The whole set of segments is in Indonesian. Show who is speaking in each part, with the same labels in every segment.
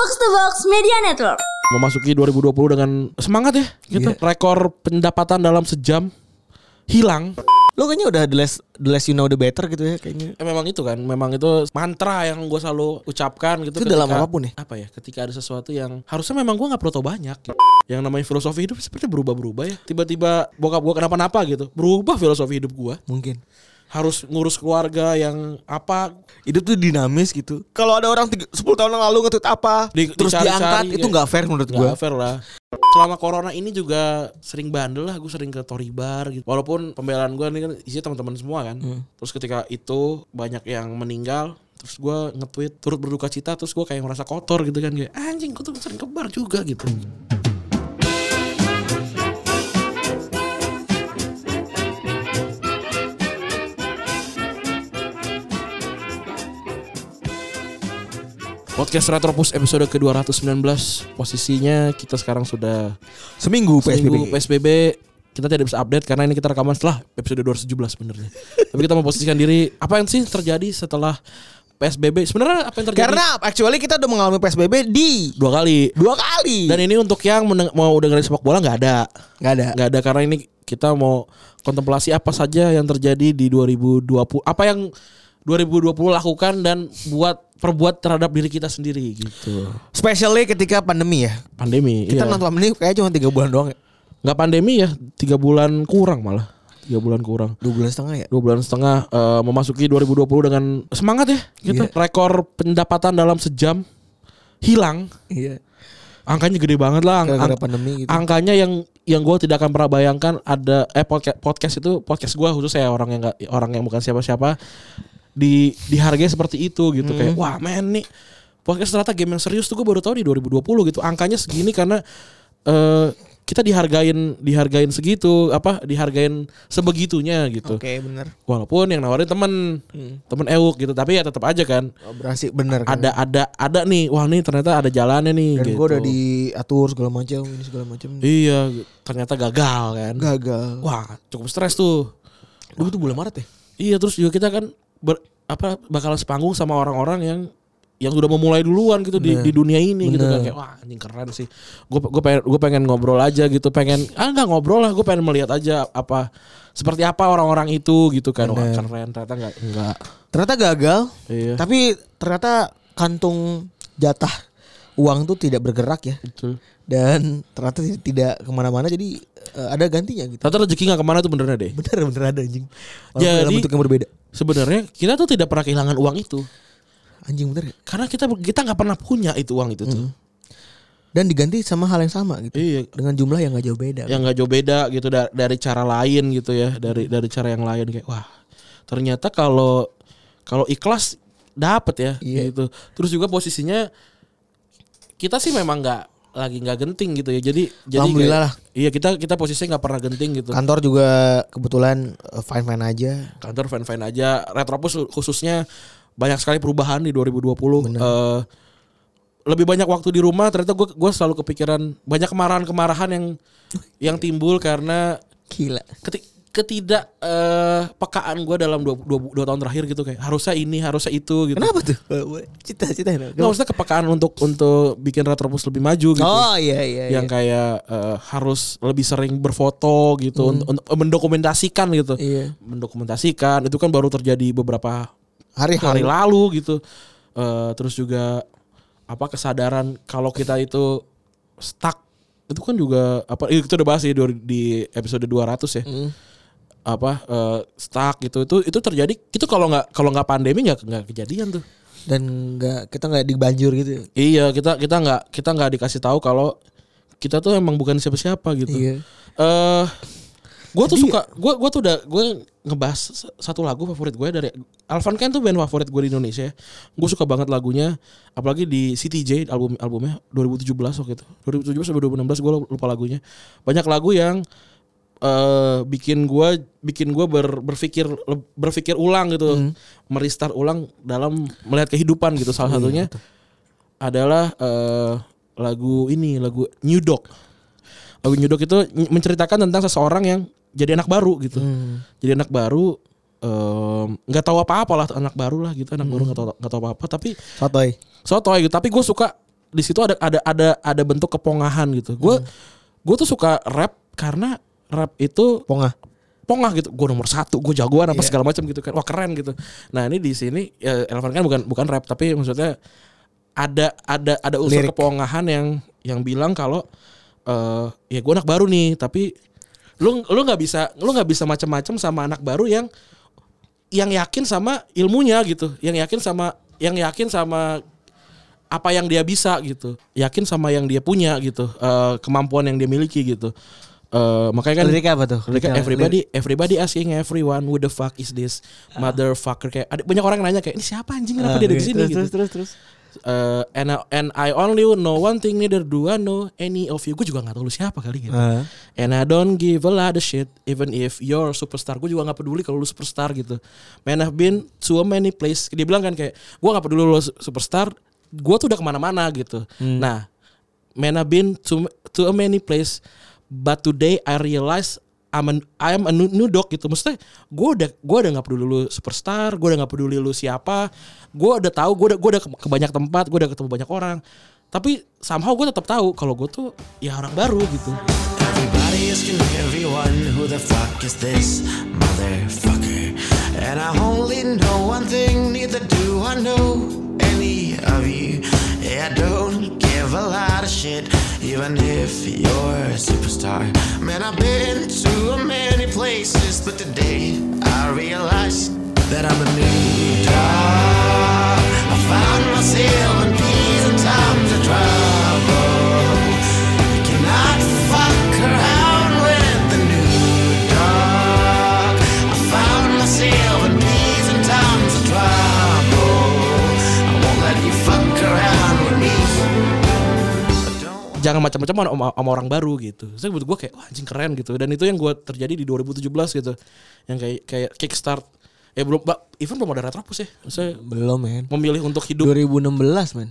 Speaker 1: Box to Box Media Network.
Speaker 2: Memasuki 2020 dengan semangat ya gitu. Rekor pendapatan dalam sejam hilang.
Speaker 3: Lo kayaknya udah the less, the less you know the better gitu ya kayaknya.
Speaker 2: Eh, memang itu kan, memang itu mantra yang gue selalu ucapkan gitu.
Speaker 3: Itu dalam apa pun ya?
Speaker 2: Apa ya? Ketika ada sesuatu yang harusnya memang gue nggak perlu tahu banyak. gitu. Yang namanya filosofi hidup seperti berubah-berubah ya. Tiba-tiba bokap gue kenapa-napa gitu, berubah filosofi hidup gue.
Speaker 3: Mungkin.
Speaker 2: Harus ngurus keluarga yang apa
Speaker 3: Hidup tuh dinamis gitu. Kalau ada orang tiga- 10 tahun yang lalu nge-tweet apa,
Speaker 2: Di-
Speaker 3: terus
Speaker 2: dicari-cari
Speaker 3: diangkat, itu nggak fair menurut gue.
Speaker 2: Gak fair lah. Selama corona ini juga sering bandel lah, gue sering ke Tory Bar gitu. Walaupun pembelaan gue ini kan isinya teman-teman semua kan. Terus ketika itu banyak yang meninggal, terus gue nge-tweet turut berduka cita, terus gue kayak merasa kotor gitu kan kayak anjing, gue tuh sering ke bar juga gitu. Podcast Retropus episode ke-219 Posisinya kita sekarang sudah
Speaker 3: Seminggu PSBB.
Speaker 2: Seminggu PSBB kita tidak bisa update karena ini kita rekaman setelah episode 217 sebenarnya. Tapi kita memposisikan diri apa yang sih terjadi setelah PSBB? Sebenarnya apa yang terjadi?
Speaker 3: Karena actually kita udah mengalami PSBB di
Speaker 2: dua kali.
Speaker 3: dua kali.
Speaker 2: Dan ini untuk yang mau dengerin sepak bola nggak ada.
Speaker 3: nggak ada.
Speaker 2: Nggak ada karena ini kita mau kontemplasi apa saja yang terjadi di 2020. Apa yang 2020 lakukan dan buat perbuat terhadap diri kita sendiri gitu.
Speaker 3: Especially ketika pandemi ya.
Speaker 2: Pandemi.
Speaker 3: Kita
Speaker 2: iya.
Speaker 3: nonton pandemi kayak cuma tiga bulan doang ya.
Speaker 2: nggak pandemi ya tiga bulan kurang malah tiga bulan kurang
Speaker 3: Dua bulan setengah ya.
Speaker 2: dua bulan setengah eh, memasuki 2020 dengan semangat ya gitu
Speaker 3: Iya.
Speaker 2: rekor pendapatan dalam sejam hilang
Speaker 3: Iya.
Speaker 2: angkanya gede banget lah Ang-
Speaker 3: Gara-gara
Speaker 2: ang-
Speaker 3: pandemi gitu.
Speaker 2: angkanya yang yang gue tidak akan pernah bayangkan ada eh podcast podcast itu podcast gue khusus ya orang yang nggak orang yang bukan siapa-siapa di dihargai seperti itu gitu kayak
Speaker 3: Hmm.
Speaker 2: wah men nih podcast ternyata game yang serius tuh gue baru tahu di 2020 gitu angkanya segini karena eh kita dihargain dihargain segitu apa dihargain sebegitunya gitu
Speaker 3: Oke bener.
Speaker 2: walaupun yang nawarin temen temen euk gitu tapi ya tetap aja kan
Speaker 3: Oh, berhasil bener kan.
Speaker 2: ada ada ada nih wah nih ternyata ada jalannya nih
Speaker 3: Dan
Speaker 2: gitu.
Speaker 3: gue udah diatur segala macam ini segala macam.
Speaker 2: iya ternyata gagal kan
Speaker 3: Gagal.
Speaker 2: Wah, cukup stres tuh.
Speaker 3: Dulu tuh bulan Maret ya.
Speaker 2: Iya, terus juga kita kan ber, apa bakalan sepanggung sama orang-orang yang yang sudah memulai duluan gitu di,
Speaker 3: Bener.
Speaker 2: di dunia ini gitu kan
Speaker 3: Bener.
Speaker 2: kayak wah anjing keren sih. Gue gue pengen gue pengen ngobrol aja gitu, pengen ah enggak ngobrol lah, gue pengen melihat aja apa seperti apa orang-orang itu gitu kan. Wah,
Speaker 3: Bener.
Speaker 2: keren ternyata enggak enggak.
Speaker 3: Ternyata gagal.
Speaker 2: Iya.
Speaker 3: Tapi ternyata kantung jatah uang tuh tidak bergerak ya.
Speaker 2: Betul.
Speaker 3: Dan ternyata ti- tidak ke mana-mana jadi eh, ada gantinya gitu.
Speaker 2: Ternyata rezeki nggak ke mana tuh benernya deh.
Speaker 3: Bener bener ada anjing. Walaupun
Speaker 2: Jadi-
Speaker 3: dalam bentuk yang berbeda.
Speaker 2: Sebenarnya kita tuh tidak pernah kehilangan uang itu.
Speaker 3: Anjing bener ya.
Speaker 2: Karena kita kita nggak pernah punya itu uang itu tuh.
Speaker 3: Dan diganti sama hal yang sama gitu.
Speaker 2: Iya.
Speaker 3: Dengan jumlah yang gak jauh beda.
Speaker 2: yang nggak jauh beda gitu da- dari cara lain gitu ya dari dari cara yang lain kayak wah ternyata kalau kalau ikhlas dapet ya
Speaker 3: Iya.
Speaker 2: gitu terus juga posisinya kita sih memang nggak lagi nggak genting gitu ya. Jadi jadi
Speaker 3: Alhamdulillah
Speaker 2: kayak- iya kita kita posisinya nggak pernah genting gitu.
Speaker 3: Kantor juga kebetulan fine fine aja.
Speaker 2: kantor fan aja. Retropus khususnya banyak sekali perubahan di 2020 Eh, lebih banyak waktu di rumah. Ternyata gue gue selalu kepikiran banyak kemarahan kemarahan yang yang timbul karena
Speaker 3: Gila.
Speaker 2: keti- ketidak eh, pekaan gue dalam dua, dua, dua tahun terakhir gitu kayak harusnya ini harusnya itu gitu
Speaker 3: Kenapa tuh? Cita-cita.
Speaker 2: Nggak, maksudnya kepekaan untuk untuk bikin retropus lebih maju gitu
Speaker 3: Oh iya iya.
Speaker 2: yang
Speaker 3: iya.
Speaker 2: kayak eh, harus lebih sering berfoto gitu untuk, untuk mendokumentasikan gitu
Speaker 3: Iya.
Speaker 2: mendokumentasikan itu kan baru terjadi beberapa
Speaker 3: Hari
Speaker 2: hari lalu gitu Eh, terus juga apa kesadaran kalau kita itu stuck itu kan juga apa itu udah bahas ya di, di episode 200 ya
Speaker 3: Hmm.
Speaker 2: Apa eh, stuck gitu. Itu itu terjadi itu kalau nggak kalau nggak pandemi nggak nggak kejadian tuh.
Speaker 3: Dan nggak kita nggak dibanjur gitu.
Speaker 2: iya kita kita nggak kita nggak dikasih tahu kalau kita tuh emang bukan siapa-siapa gitu.
Speaker 3: Iya.
Speaker 2: eh gue tuh suka gue gue tuh udah gue ngebahas satu lagu favorit gue dari Alvan Ken tuh band favorit gue di Indonesia. Gue suka banget lagunya apalagi di CTJ album albumnya 2017 waktu itu. 2017 sampai 2016 gue lupa lagunya. Banyak lagu yang eh bikin gue bikin gue ber, berpikir berpikir ulang gitu. Merestart ulang dalam melihat kehidupan gitu. Salah satunya adalah eh lagu ini lagu New Dog. Lagu New Dog itu menceritakan tentang seseorang yang jadi anak baru gitu. Jadi anak baru em, nggak tahu apa-apa lah anak baru lah gitu. Anak baru nggak tahu nggak tahu apa-apa tapi
Speaker 3: Sotoy.
Speaker 2: sotoy gitu. Tapi gue suka di situ ada ada ada ada bentuk kepongahan gitu. Gue gue tuh suka rap karena rap itu
Speaker 3: Pongah.
Speaker 2: pongah gitu. Gue nomor satu, gue jagoan apa
Speaker 3: Iya.
Speaker 2: segala macam gitu kan. Wah keren gitu. Nah ini di sini ya, Elvan kan bukan bukan rap tapi maksudnya ada ada ada unsur
Speaker 3: Lirik.
Speaker 2: kepongahan yang yang bilang kalau eh ya gue anak baru nih tapi lu lu nggak bisa lu nggak bisa macam-macam sama anak baru yang yang yakin sama ilmunya gitu, yang yakin sama yang yakin sama apa yang dia bisa gitu, yakin sama yang dia punya gitu, eh, kemampuan yang dia miliki gitu. Eh, makanya kan
Speaker 3: Liriknya apa tuh?
Speaker 2: Mereka
Speaker 3: Lirik-
Speaker 2: everybody everybody asking everyone who the fuck is this motherfucker kayak ada banyak orang nanya kayak ini siapa anjing kenapa
Speaker 3: Ah,
Speaker 2: dia ada di
Speaker 3: oke.
Speaker 2: sini
Speaker 3: terus,
Speaker 2: gitu.
Speaker 3: terus terus terus.
Speaker 2: Eh, and I, and I only know one thing neither do I know any of you. Gue juga nggak tahu lu siapa kali gitu.
Speaker 3: Ah.
Speaker 2: And I don't give a lot of shit even if you're superstar. Gue juga nggak peduli kalau lu superstar gitu. Man I've been to many place. Dia bilang kan kayak gue nggak peduli lu superstar. Gue tuh udah ke mana-mana gitu. Nah, man I've been to to a many place. But today I realize I'm a, I'm a new, dog gitu. Maksudnya gue udah gue udah nggak peduli lu superstar. Gue udah nggak peduli lu siapa. Gue udah tahu. Gue udah gue udah ke, banyak tempat. Gue udah ketemu banyak orang. Tapi somehow gue tetap tahu kalau gue tuh ya orang baru gitu.
Speaker 1: Yeah, a lot of shit, even if you're a superstar. Man, I've been to many places, but today I realized that I'm a new dog. I found myself
Speaker 2: jangan macam-macam sama, sama orang baru gitu. Saya buat gue kayak wah anjing keren gitu. Dan itu yang gue terjadi di 2017 gitu. Yang kayak kayak kickstart. Ya belum, even belum ada retropus ya. Saya
Speaker 3: Belum men.
Speaker 2: memilih untuk hidup,
Speaker 3: 2016 men.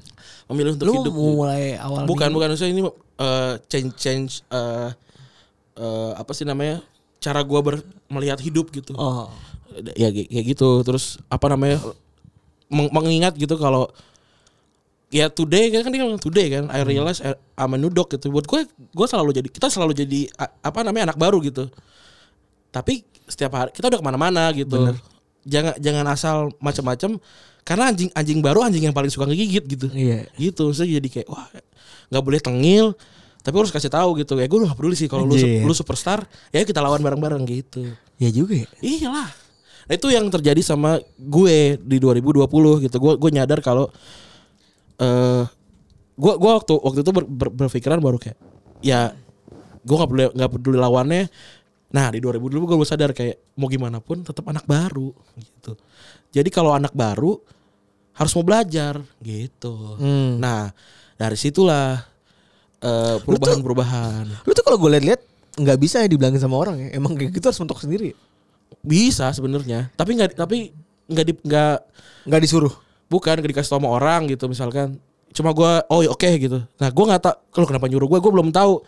Speaker 2: memilih untuk
Speaker 3: Lu
Speaker 2: hidup.
Speaker 3: mulai awal
Speaker 2: bukan bukan saya ini eh, change change eh, eh, apa sih namanya cara gue ber, melihat hidup gitu.
Speaker 3: Oh.
Speaker 2: Ya kayak kayak gitu. Terus apa namanya meng- mengingat gitu kalau ya today kan kan dia ngomong today kan. I realize I- I'm a new dog gitu. Buat gue gue selalu jadi kita selalu jadi apa namanya anak baru gitu. Tapi setiap hari kita udah ke mana-mana gitu. Jangan jangan asal macam-macam karena anjing anjing baru anjing yang paling suka ngegigit gitu.
Speaker 3: Iya.
Speaker 2: gitu saya jadi kayak wah nggak boleh tengil tapi harus kasih tahu gitu. Ya gue gak peduli sih kalau lu lu superstar ya kita lawan bareng-bareng gitu.
Speaker 3: Ya juga ya.
Speaker 2: Iyalah. Nah, itu yang terjadi sama gue di 2020 gitu. Gue gue nyadar kalau eh gue gue waktu waktu itu ber, ber- berpikiran baru kayak ya gue nggak peduli nggak peduli lawannya. Nah di 2020 gue baru sadar kayak mau gimana pun tetap anak baru gitu. Jadi kalau anak baru harus mau belajar gitu.
Speaker 3: Hmm.
Speaker 2: Nah dari situlah eh, perubahan-perubahan.
Speaker 3: Lu tuh kalau gue liat-liat nggak bisa ya dibilangin sama orang ya. Emang kayak gitu harus mentok sendiri.
Speaker 2: Bisa sebenarnya. Tapi nggak tapi nggak di nggak
Speaker 3: Nggak disuruh.
Speaker 2: Bukan dikasih tau sama orang gitu misalkan cuma gua oh ya oke gitu nah gua nggak tak kalau kenapa nyuruh gua gua belum tahu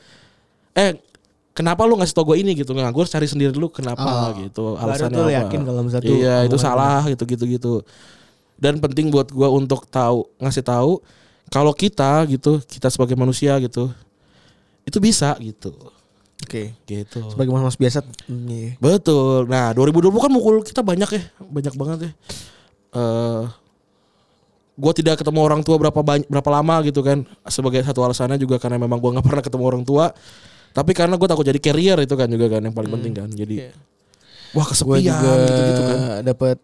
Speaker 2: eh kenapa lu ngasih tau gue ini gitu nah gue cari sendiri dulu kenapa
Speaker 3: Oh,
Speaker 2: gitu
Speaker 3: baru
Speaker 2: alasannya
Speaker 3: tuh
Speaker 2: apa
Speaker 3: yakin kalau satu
Speaker 2: iya itu
Speaker 3: omongan
Speaker 2: salah gitu gitu gitu dan penting buat gua untuk tahu ngasih tahu kalau kita gitu kita sebagai manusia gitu itu bisa gitu
Speaker 3: Oke.
Speaker 2: gitu
Speaker 3: Sebagai mas-mas biasa. iya.
Speaker 2: Betul. Nah, 2020 kan mukul kita banyak ya, banyak banget ya. Eh gua tidak ketemu orang tua berapa banyak berapa lama gitu kan. Sebagai satu alasannya juga karena memang gua nggak pernah ketemu orang tua. Tapi karena gue takut jadi carrier itu kan juga kan yang paling penting kan. Jadi
Speaker 3: Iya.
Speaker 2: wah
Speaker 3: Gue
Speaker 2: kesepian
Speaker 3: juga
Speaker 2: gitu-gitu kan.
Speaker 3: dapat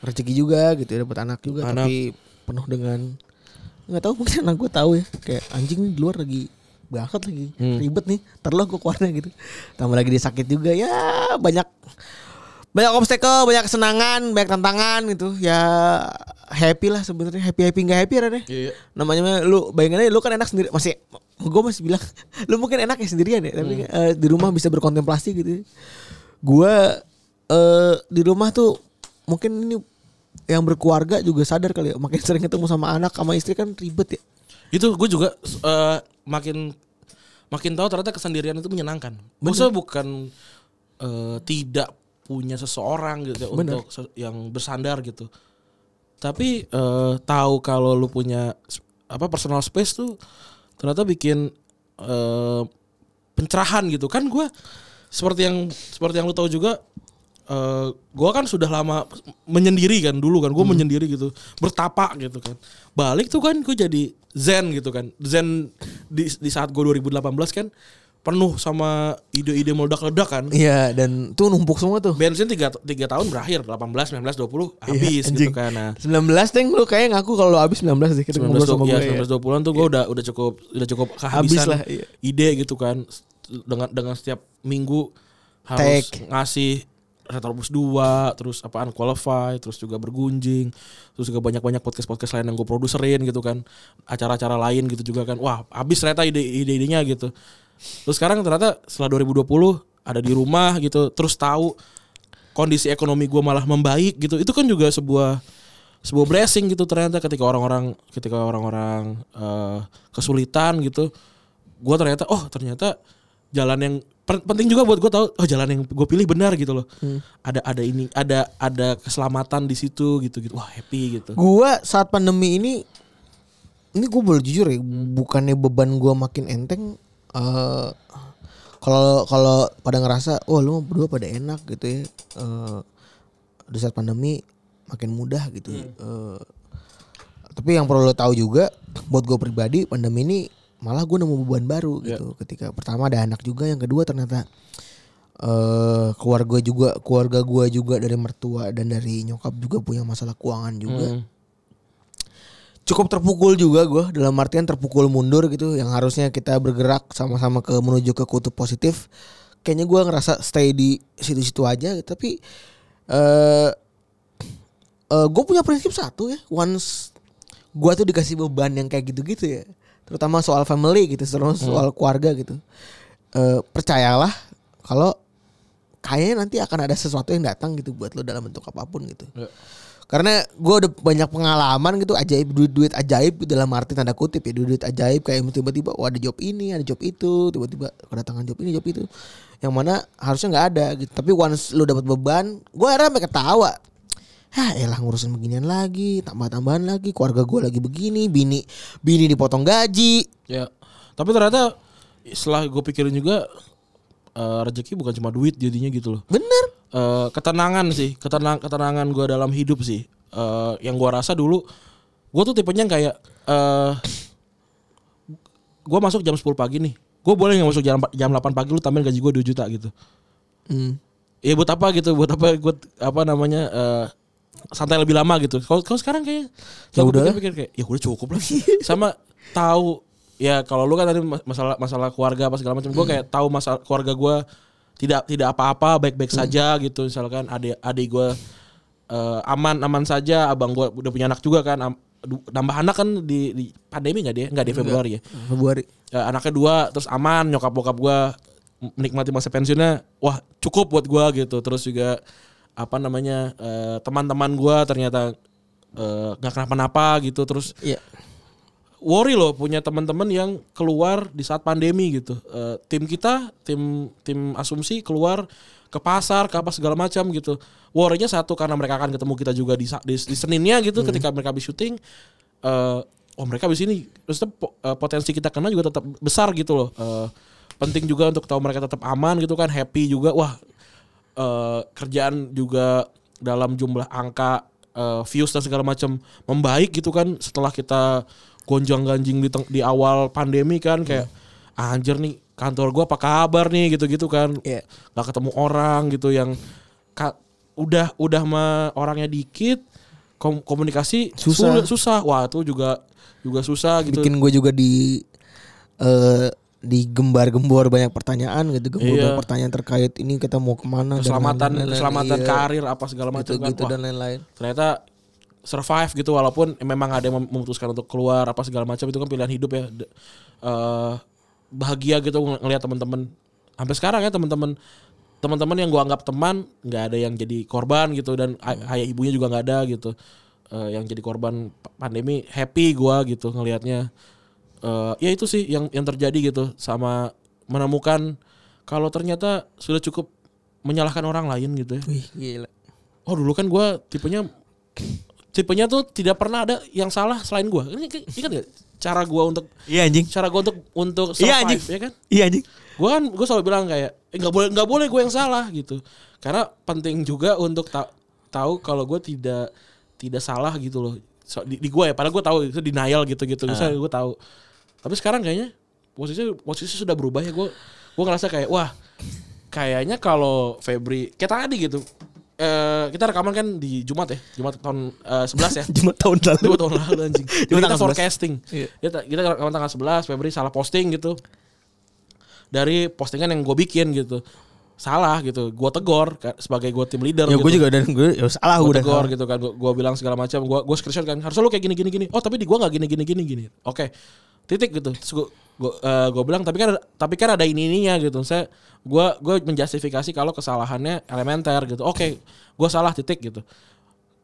Speaker 3: rezeki juga gitu, dapat anak juga
Speaker 2: Anak.
Speaker 3: tapi penuh dengan nggak tahu mungkin anak gue tahu ya kayak anjing nih di luar lagi bangsat lagi
Speaker 2: Hmm.
Speaker 3: ribet nih terlalu gue keluarnya gitu tambah lagi dia sakit juga ya banyak banyak obstacle banyak kesenangan banyak tantangan gitu. Ya happy lah sebenarnya. Happy happy nggak happy ya
Speaker 2: Iya.
Speaker 3: namanya lu bayangin aja lu kan enak sendiri. Masih gue masih bilang lu mungkin enak ya sendirian ya tapi eh, di rumah bisa berkontemplasi gitu. Gue eh di rumah tuh mungkin ini yang berkeluarga juga sadar kali ya. Makin sering ketemu sama anak sama istri kan ribet ya.
Speaker 2: Itu gue juga eh, makin makin tahu ternyata kesendirian itu menyenangkan. Maksudnya bukan eh, tidak punya seseorang gitu ya
Speaker 3: Bener.
Speaker 2: untuk yang bersandar gitu. Tapi eh, tahu kalau lu punya apa personal space tuh ternyata bikin eh, pencerahan gitu. Kan gue seperti yang seperti yang lu tahu juga eh gue kan sudah lama menyendiri kan dulu kan. Gue menyendiri gitu bertapa gitu kan. Balik tuh kan gue jadi zen gitu kan. Zen di, di saat gue 2018 kan penuh sama ide-ide meledak-ledak kan
Speaker 3: Iya dan tuh numpuk semua tuh.
Speaker 2: bensin tiga, tiga tahun berakhir 18 19 20 habis
Speaker 3: Iya,
Speaker 2: gitu kan. Nah.
Speaker 3: 19 Teng lu kayak ngaku kalau habis 19 sih kita
Speaker 2: 19
Speaker 3: ngobrol sama
Speaker 2: ya,
Speaker 3: gue.
Speaker 2: 19 20-an tuh gue udah udah cukup udah cukup kehabisan
Speaker 3: lah, iya.
Speaker 2: ide gitu kan. Dengan dengan setiap minggu harus
Speaker 3: Take.
Speaker 2: ngasih Retrobus 2 terus apaan qualify terus juga bergunjing terus juga banyak-banyak podcast-podcast lain yang gue produserin gitu kan. Acara-acara lain gitu juga kan. Wah habis ternyata ide ide-idenya gitu terus sekarang ternyata setelah 2020 ada di rumah gitu terus tahu kondisi ekonomi gue malah membaik gitu. Itu kan juga sebuah sebuah blessing gitu ternyata ketika orang-orang ketika orang-orang eh, kesulitan gitu gue ternyata oh ternyata jalan yang penting juga buat gue tahu oh jalan yang gue pilih benar gitu loh. Ada ada ini ada ada keselamatan di situ gitu gitu. Wah happy gitu.
Speaker 3: Gua saat pandemi ini ini gue boleh jujur ya, bukannya beban gua makin enteng eh kalau kalau pada ngerasa oh lu berdua pada enak gitu ya. eh di saat pandemi makin mudah gitu. Eh, tapi yang perlu lo tahu juga buat gue pribadi pandemi ini malah gue nemu beban baru gitu. Ketika pertama ada anak juga, yang kedua ternyata eh keluarga juga keluarga gue juga dari mertua dan dari nyokap juga punya masalah keuangan juga
Speaker 2: Hmm.
Speaker 3: Cukup terpukul juga gue dalam artian terpukul mundur gitu yang harusnya kita bergerak sama-sama ke menuju ke kutub positif kayaknya gue ngerasa stay di situ-situ aja gitu. tapi eh eh gue punya prinsip satu ya once gue tuh dikasih beban yang kayak gitu-gitu ya terutama soal family gitu terutama soal keluarga gitu Eh percayalah kalau kayaknya nanti akan ada sesuatu yang datang gitu buat lo dalam bentuk apa pun gitu
Speaker 2: Ya.
Speaker 3: Karena gue udah banyak pengalaman gitu ajaib duit duit ajaib gitu dalam arti tanda kutip ya duit duit ajaib kayak tiba-tiba wah ada job ini ada job itu tiba-tiba kedatangan job ini job itu. Yang mana harusnya nggak ada gitu. Tapi once lu dapat beban gue sampai ketawa. Hah elah ngurusin beginian lagi Tambah-tambahan lagi Keluarga gue lagi begini Bini Bini dipotong gaji.
Speaker 2: Ya tapi ternyata setelah gue pikirin juga eh, rezeki bukan cuma duit jadinya gitu loh.
Speaker 3: Bener.
Speaker 2: Eh, ketenangan sih ketenang ketenangan gue dalam hidup sih. Eh, yang gue rasa dulu gue tuh tipenya kayak eh gue masuk jam 10 pagi nih. Gue boleh nggak masuk jam jam 8 pagi lu tambahin gaji gue 2 juta gitu.
Speaker 3: Hmm.
Speaker 2: ya buat apa gitu buat apa gue apa namanya eh santai lebih lama gitu. Kalau sekarang kayak
Speaker 3: Ya
Speaker 2: aku
Speaker 3: udahlah.
Speaker 2: pikir-pikir kayak ya udah cukup lah sama tahu ya kalau lu kan tadi mas- masalah masalah keluarga apa segala macam gue kayak tahu masalah keluarga gue tidak tidak apa-apa baik-baik saja gitu. Misalkan adik adik gue eh, aman aman saja abang gue udah punya anak juga kan am- nambah anak kan di, di pandemi nggak dia? Nggak di Februari ya?
Speaker 3: Februari.
Speaker 2: Ya, anaknya dua terus aman nyokap bokap gua menikmati masa pensiunnya wah cukup buat gua gitu. Terus juga apa namanya eh, teman-teman gua ternyata eh, nggak kenapa-napa gitu. Terus
Speaker 3: Iya
Speaker 2: worry loh punya teman-teman yang keluar di saat pandemi gitu. Eh, tim kita tim tim asumsi keluar ke pasar ke apa segala macam gitu. Worrynya satu karena mereka akan ketemu kita juga di di, di seninnya gitu ketika mereka habis syuting eh oh mereka habis ini maksudnya po- eh, potensi kita kena juga tetap besar gitu loh. Eh, penting juga untuk tahu mereka tetap aman gitu kan happy juga. Wah eh, kerjaan juga dalam jumlah angka eh, views dan segala macam membaik gitu kan setelah kita gonjang ganjing di di awal pandemi kan kayak anjir nih kantor gua apa kabar nih gitu-gitu kan
Speaker 3: Iya.
Speaker 2: nggak ketemu orang gitu yang ka- udah udah mah orangnya dikit kom- komunikasi
Speaker 3: Susah.
Speaker 2: sulit- susah wah itu juga juga susah gitu
Speaker 3: bikin gue juga di eh digembar-gembor banyak pertanyaan gitu gembor
Speaker 2: Iya.
Speaker 3: banyak pertanyaan terkait ini kita mau ke mana dan
Speaker 2: keselamatan
Speaker 3: lain-lain.
Speaker 2: keselamatan
Speaker 3: Iya.
Speaker 2: karir apa segala macam
Speaker 3: gitu,
Speaker 2: kan
Speaker 3: gitu
Speaker 2: Wah,
Speaker 3: dan lain-lain
Speaker 2: ternyata survive gitu walaupun memang ada yang mem- memutuskan untuk keluar apa segala macam itu kan pilihan hidup ya. Eh, bahagia gitu ng- ngelihat teman-teman. Sampai sekarang ya teman-teman teman-teman yang gua anggap teman nggak ada yang jadi korban gitu dan ay- ayah ibunya juga nggak ada gitu. Eh, yang jadi korban pa- pandemi happy gua gitu ngelihatnya. Eh, ya itu sih yang yang terjadi gitu sama menemukan kalau ternyata sudah cukup menyalahkan orang lain gitu ya.
Speaker 3: Wih gila.
Speaker 2: Oh dulu kan gue tipenya tipenya tuh tidak pernah ada yang salah selain gue. Ini ingat gak cara gue untuk
Speaker 3: Iya anjing.
Speaker 2: cara gue untuk untuk
Speaker 3: Iya
Speaker 2: survive
Speaker 3: anjing.
Speaker 2: ya kan?
Speaker 3: Iya anjing.
Speaker 2: Gue kan gue selalu bilang kayak eh, nggak boleh nggak boleh gue yang salah gitu. Karena penting juga untuk ta- tahu kalau gue tidak tidak salah gitu loh. So, di, di gue ya, padahal gue tahu itu denial gitu-gitu. Misalnya gue tahu. Tapi sekarang kayaknya posisi posisi sudah berubah ya. Gue gue ngerasa kayak wah kayaknya kalau Febri kayak tadi gitu. Eh kita rekaman kan di Jumat ya, Jumat tahun eh, 11 ya.
Speaker 3: Cuma tahun lalu.
Speaker 2: Dua tahun lalu anjing.
Speaker 3: Cuma
Speaker 2: kita
Speaker 3: tanggal 11.
Speaker 2: forecasting.
Speaker 3: Iya.
Speaker 2: Kita kita rekaman tanggal 11, Febri salah posting gitu. Dari postingan yang gue bikin gitu. Salah gitu. Gue tegor sebagai gue tim leader
Speaker 3: Ya
Speaker 2: gitu.
Speaker 3: gue juga dan gue ya salah
Speaker 2: Gue tegor gitu kan. Gue bilang segala macam. Gue gue screenshot kan. Harusnya lu kayak gini gini gini. Oh tapi di gue nggak gini gini gini gini. Oke. Titik gitu. Terus gue gue gue bilang tapi kan ada- tapi kan ada ini ininya gitu. Saya gue gue menjustifikasi kalau kesalahannya elementer gitu. Oke. Gue salah titik gitu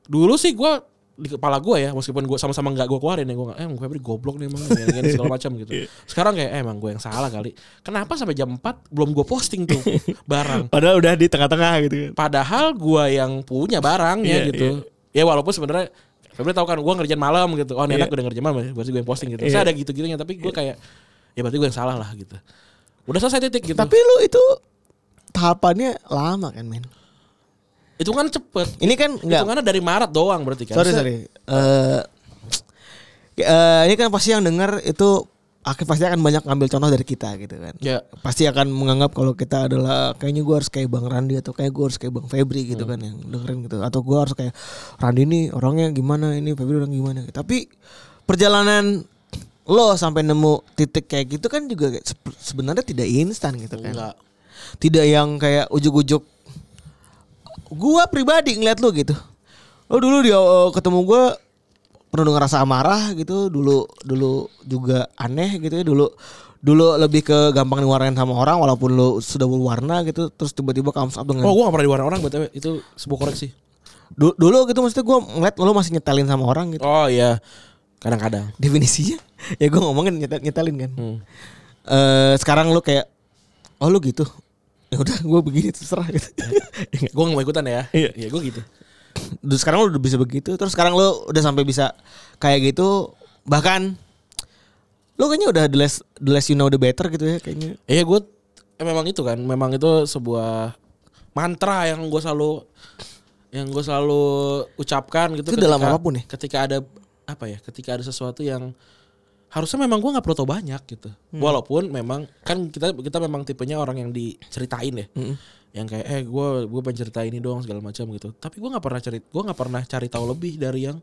Speaker 2: dulu sih gue di kepala gue ya meskipun gue sama-sama nggak gue keluarin ya gue nggak eh emang Febri goblok nih emang gini, gini, segala macam gitu. Sekarang kayak eh, emang gue yang salah kali. Kenapa sampai jam 4 belum gue posting tuh barang?
Speaker 3: Padahal udah di tengah-tengah gitu kan.
Speaker 2: padahal gue yang punya barangnya
Speaker 3: Iya,
Speaker 2: gitu. ya walaupun sebenarnya Febri tahu kan gue ngerjain malam gitu. Oh
Speaker 3: Iya.
Speaker 2: enak udah ngerjain malam berarti gue yang posting gitu.
Speaker 3: Iya.
Speaker 2: saya ada gitu-gitunya tapi gue kayak ya berarti gue yang salah lah gitu. Udah selesai titik gitu.
Speaker 3: Tapi lu itu tahapannya lama kan men.
Speaker 2: Itu kan cepet
Speaker 3: Ini kan enggak
Speaker 2: hitungannya dari Maret doang berarti kan
Speaker 3: Sorry sorry. Eh eh, ini kan pasti yang dengar itu akhir pasti akan banyak ngambil contoh dari kita gitu kan.
Speaker 2: ya
Speaker 3: Pasti akan menganggap kalau kita adalah kayaknya gue harus kayak Bang Randi atau kayak gue harus kayak Bang Febri gitu kan yang dengerin gitu atau gue harus kayak Randi nih orangnya gimana ini Febri orang gimana. Tapi perjalanan lo sampai nemu titik kayak gitu kan juga sebenarnya tidak instan gitu kan.
Speaker 2: enggak
Speaker 3: Tidak yang kayak ujuk-ujuk gua pribadi ngeliat lu gitu. Lo dulu dia eh, ketemu gua penuh dengan rasa amarah gitu, dulu dulu juga aneh gitu ya, dulu dulu lebih ke gampang diwarnain sama orang walaupun lu sudah berwarna gitu, terus tiba-tiba comes up dengan
Speaker 2: Oh gue gak pernah diwarna orang btw Itu sebuah koreksi
Speaker 3: Du- dulu gitu maksudnya gua ngeliat lu masih nyetelin sama orang gitu.
Speaker 2: Oh iya Kadang-kadang
Speaker 3: Definisinya ya gua ngomongin nyetel, nyetelin kan.
Speaker 2: hmm.
Speaker 3: Eh sekarang lu kayak oh lu gitu. Ya udah gua begini terserah gitu. Ya?
Speaker 2: Gue gak mau ikutan ya
Speaker 3: Iya.
Speaker 2: Iya gue gitu
Speaker 3: Terus sekarang lu udah bisa begitu terus sekarang lu udah sampai bisa kayak gitu bahkan lu kayaknya udah the less the less you know the better gitu ya kayaknya
Speaker 2: Iya gue eh, Memang itu kan Memang itu sebuah Mantra yang gue selalu Yang gue selalu ucapkan gitu
Speaker 3: Itu dalam apa pun ya?
Speaker 2: Ketika ada Apa ya Ketika ada sesuatu yang Harusnya memang gue gak perlu tau banyak gitu.
Speaker 3: Hmm.
Speaker 2: Walaupun memang Kan kita kita memang tipenya orang yang diceritain ya. Yang kayak eh gue gue pengen cerita ini doang segala macam gitu. Tapi gue nggak pernah cari gue nggak pernah cari tahu lebih dari yang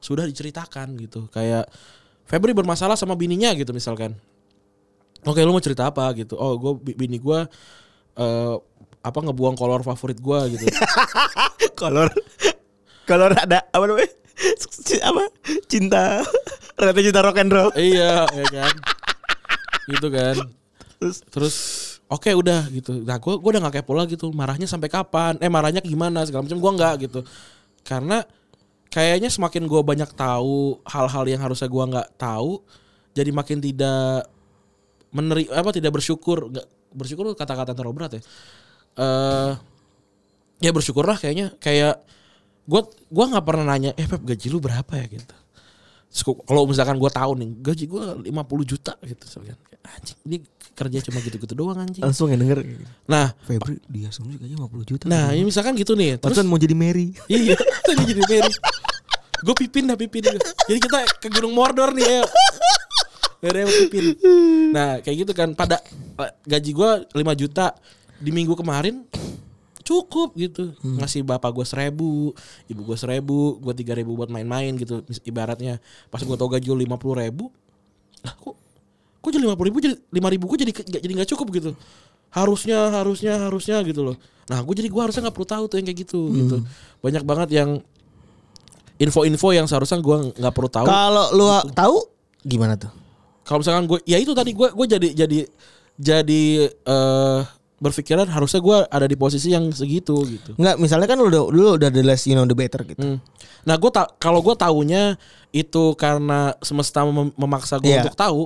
Speaker 2: sudah diceritakan gitu. Kayak Febri bermasalah sama bininya gitu misalkan. Oke lu mau cerita apa? gitu. Oh gue bini gue eh apa ngebuang kolor favorit gue gitu.
Speaker 3: Kolor kolor ada apa namanya? Apa? Cinta rata cinta rock and roll.
Speaker 2: Iya ya kan? Gitu kan.
Speaker 3: Terus?
Speaker 2: Terus oke udah gitu. Nah gue gue udah gak kepo lagi tuh marahnya sampai kapan? Eh marahnya gimana segala macam gue nggak gitu. Karena kayaknya semakin gue banyak tahu hal-hal yang harusnya gue nggak tahu jadi makin tidak meneri apa tidak bersyukur. Nggak bersyukur kata-kata terlalu berat ya. Eh ya bersyukurlah kayaknya kayak gue gua nggak pernah nanya eh Pep gaji lu berapa ya? Gitu. gua- kalau misalkan gue tahu nih gaji gue 50 juta gitu Kayak, anjing ini kerja cuma gitu-gitu doang anjing.
Speaker 3: Langsung yang denger.
Speaker 2: Nah
Speaker 3: Febri dia sendiri kayaknya 50 juta.
Speaker 2: Nah ini misalkan gitu nih terus
Speaker 3: Pantesan mau jadi Mary.
Speaker 2: Iya tadi jadi Mary. Gue pipin dah pipin. Gua. jadi kita ke Gunung Mordor nih ya mau pipin. Nah kayak gitu kan Pada eh, gaji gue 5 juta Di minggu kemarin Cukup gitu. Ngasih bapak gue seribu Ibu gue seribu Gue tiga ribu buat main-main gitu Ibaratnya. Pas gue tau gaji lu 50 ribu Lah kok Kok jadi 50 ribu jadi 5 ribu gue jadi nggak- jadi gak cukup gitu. Harusnya Harusnya Harusnya gitu loh. Nah gue jadi gue harusnya gak perlu tahu tuh yang kayak gitu gitu. Banyak banget yang Info-info yang seharusnya gue nggak perlu tahu.
Speaker 3: Kalau lu tahu gimana tuh?
Speaker 2: Kalau misalkan gue ya itu tadi gue gue jadi jadi jadi eh berpikiran harusnya gue ada di posisi yang segitu gitu.
Speaker 3: Enggak, misalnya kan lu udah lu udah the less you know the better gitu.
Speaker 2: Hmm. Nah gue tak kalau gue taunya itu karena semesta mem- memaksa gue
Speaker 3: Iya.
Speaker 2: untuk tahu.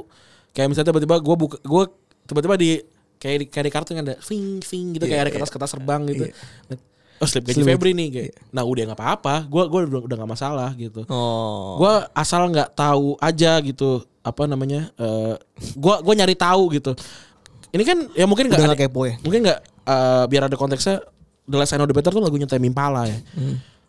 Speaker 2: Kayak misalnya tiba-tiba gue buka gue tiba-tiba di kayak di, kayak di kartu kan ada fing fing gitu
Speaker 3: Iya,
Speaker 2: kayak ada
Speaker 3: iya.
Speaker 2: kertas-kertas terbang gitu. Nah, oh slip gaji Febri nih kayak. Nah udah nggak apa-apa, gue gua udah udah nggak masalah gitu.
Speaker 3: Oh.
Speaker 2: Gue asal nggak tahu aja gitu apa namanya. eh gua gua nyari tahu gitu. Ini kan ya mungkin nggak
Speaker 3: nggak kepo ya.
Speaker 2: mungkin nggak eh, biar ada konteksnya The Last I Know The Better tuh lagunya Tame Impala ya.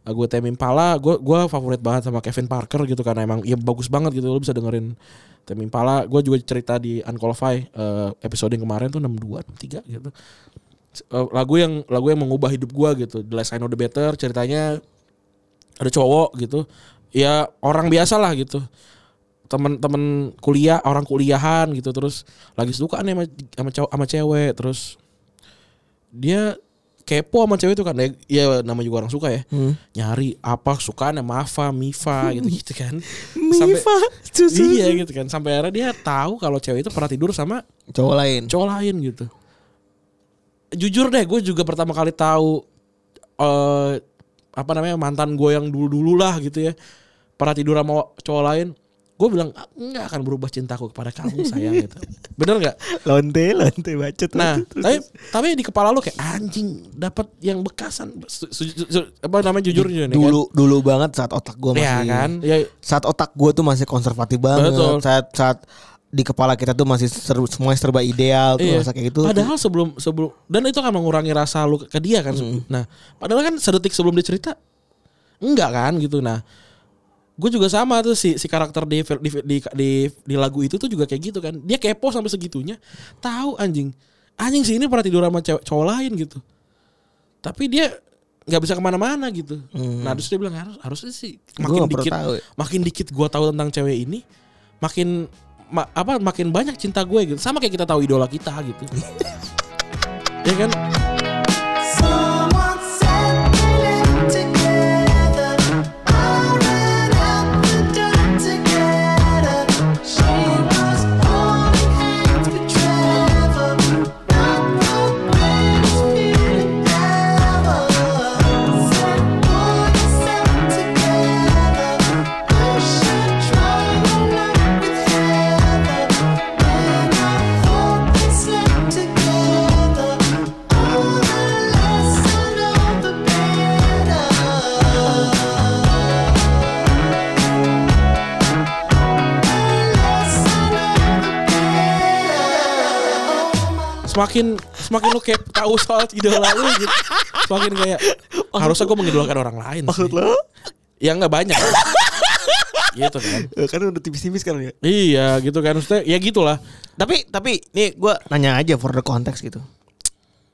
Speaker 2: Lagu Tame Impala gue gua favorit banget sama Kevin Parker gitu karena emang ya bagus banget gitu lo bisa dengerin Tame Impala. Gue juga cerita di Unqualified eh, episode yang kemarin tuh 62 63 gitu. Eh, lagu yang lagu yang mengubah hidup gue gitu. The Last I Know The Better ceritanya ada cowok gitu. Ya orang biasa lah gitu temen-temen kuliah orang kuliahan gitu terus lagi suka nih sama sama cowok sama cewek terus dia kepo sama cewek itu kan ya, ya nama juga orang suka ya. Nyari apa sukaan sama Ava Miva gitu gitu kan.
Speaker 3: Miva, susu.
Speaker 2: iya gitu kan. Sampai akhirnya dia tahu kalau cewek itu pernah tidur sama
Speaker 3: Cowok lain.
Speaker 2: cowok lain gitu. Jujur deh gue juga pertama kali tahu eh apa namanya mantan gue yang dulu dulu lah gitu ya. Pernah tidur sama cowok lain gue bilang "Ah, nggak akan berubah cintaku kepada kamu sayang gitu bener nggak
Speaker 3: Lonte, lonte bacot.
Speaker 2: nah
Speaker 3: lonte. Terus-
Speaker 2: tapi tapi di kepala lu kayak anjing dapat yang bekasan Su- su- su- apa namanya jujur nih kan?
Speaker 3: dulu dulu banget saat otak gue masih
Speaker 2: ya kan ya
Speaker 3: saat otak gue tuh masih konservatif banget
Speaker 2: Betul.
Speaker 3: saat saat di kepala kita tuh masih ser- semuanya serba ideal tuh
Speaker 2: Iya.
Speaker 3: rasa kayak gitu
Speaker 2: Padahal sebelum sebelum dan itu akan mengurangi rasa lu ke dia kan. Nah, padahal kan sedetik sebelum dia cerita enggak kan gitu. Nah, gue juga sama tuh si si karakter di di, di di di lagu itu tuh juga kayak gitu kan. Dia kepo sampai segitunya. Tahu anjing. Anjing sih ini pernah tidur sama cewek cowok lain gitu. Tapi dia nggak bisa ke mana-mana gitu. Nah terus dia bilang harus harusnya sih
Speaker 3: Gua
Speaker 2: makin
Speaker 3: perlu
Speaker 2: dikit
Speaker 3: tahu ya.
Speaker 2: makin dikit gue tahu tentang cewek ini makin ma- apa makin banyak cinta gue gitu sama kayak kita tahu idola kita gitu ya kan semakin semakin lu kayak tahu soal idola lu gitu semakin kayak harusnya gue mengidolakan orang lain
Speaker 3: maksud
Speaker 2: sih.
Speaker 3: lo
Speaker 2: ya nggak banyak. Gitu kan.
Speaker 3: Kan udah tipis-tipis kan ya?
Speaker 2: Iya gitu kan. Maksudnya ya gitulah.
Speaker 3: Tapi tapi nih gue nanya aja for the context gitu.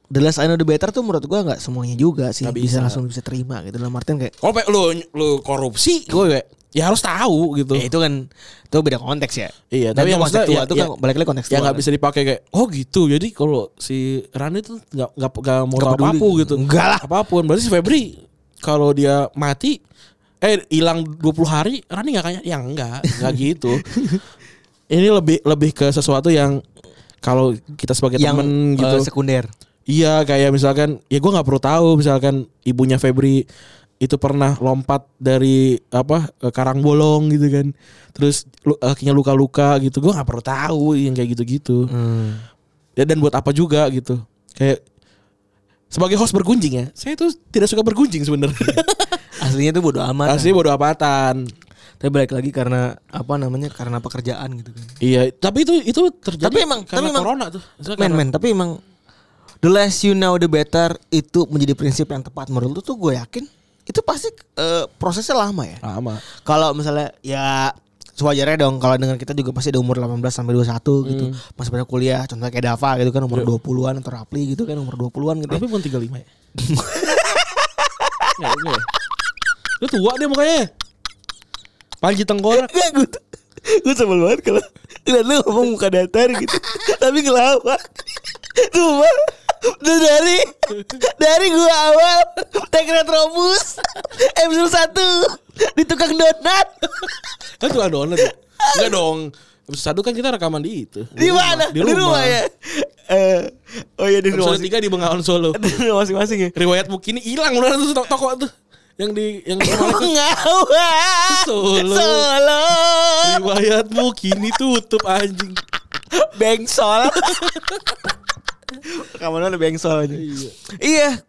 Speaker 3: The less I know the better tuh menurut gue nggak semuanya juga sih
Speaker 2: Nggak
Speaker 3: bisa.
Speaker 2: bisa.
Speaker 3: langsung bisa terima gitu. Dalam artian kayak
Speaker 2: kalau lu lu korupsi gue ya harus tahu gitu.
Speaker 3: Ya itu kan itu beda konteks ya.
Speaker 2: Iya, tapi
Speaker 3: itu
Speaker 2: yang maksudnya
Speaker 3: konseptual,
Speaker 2: ya-
Speaker 3: itu
Speaker 2: ya-
Speaker 3: kan balik lagi konteks
Speaker 2: ya nggak bisa dipakai kayak oh gitu. Jadi kalau si Rani tuh nggak nggak nggak mau
Speaker 3: peduli.
Speaker 2: apa pun gitu.
Speaker 3: Enggak lah.
Speaker 2: apa pun. Berarti si Febri kalau dia mati eh hilang 20 hari Rani nggak kayak yang enggak enggak gitu. Ini lebih lebih ke sesuatu yang kalau kita sebagai
Speaker 3: yang
Speaker 2: temen
Speaker 3: eh,
Speaker 2: gitu.
Speaker 3: sekunder.
Speaker 2: Iya kayak misalkan ya gue nggak perlu tahu misalkan ibunya Febri itu pernah lompat dari apa karang bolong gitu kan. Terus kakinya luka-luka gitu. Gue nggak perlu tahu yang kayak gitu-gitu.
Speaker 3: Hmm.
Speaker 2: ya dan buat apa juga gitu. Kayak sebagai host bergunjing ya saya tuh tidak suka bergunjing sebenarnya.
Speaker 3: Aslinya tuh bodo amat
Speaker 2: asli bodo apatan
Speaker 3: tapi balik lagi karena apa namanya karena pekerjaan gitu kan.
Speaker 2: Iya tapi itu itu terjadi
Speaker 3: Tapi emang-
Speaker 2: karena
Speaker 3: tapi emang-
Speaker 2: corona tuh.
Speaker 3: Men men tapi emang the less you know the better itu menjadi prinsip yang tepat. Menurut lu tuh gue yakin itu pasti eh, prosesnya lama ya
Speaker 2: lama
Speaker 3: kalau misalnya ya sewajarnya dong kalau dengan kita juga pasti ada umur 18 sampai 21 gitu.
Speaker 2: Hmm.
Speaker 3: Masih pada kuliah, contohnya kayak Dava gitu kan umur
Speaker 2: Iya.
Speaker 3: 20-an atau Rapli gitu kan umur 20-an gitu.
Speaker 2: tapi bukan 35 ya nggak ya? Lu tua deh mukanya Panji tengkorak
Speaker 3: Enggak gue Gue sebel banget kalau Lihat lu ngomong muka datar gitu Tapi ngelawak Cuma Dari Dari gue awal Take Retrobus Episode 1 Di tukang donat.
Speaker 2: Kan tukang donat ya? Enggak dong Episode satu kan kita rekaman di itu.
Speaker 3: Di mana? Di rumah, ya? Eh, Oh iya di rumah
Speaker 2: Episode tiga di Bengawan Solo.
Speaker 3: Di rumah masing-masing ya?
Speaker 2: Riwayat Mukini hilang udah tuh toko, toko tuh. Yang di Yang di rumah.
Speaker 3: Ngawak
Speaker 2: Solo.
Speaker 3: Solo.
Speaker 2: Riwayat Mukini tutup anjing.
Speaker 3: Bengsol Rekaman ada bengsol aja Iya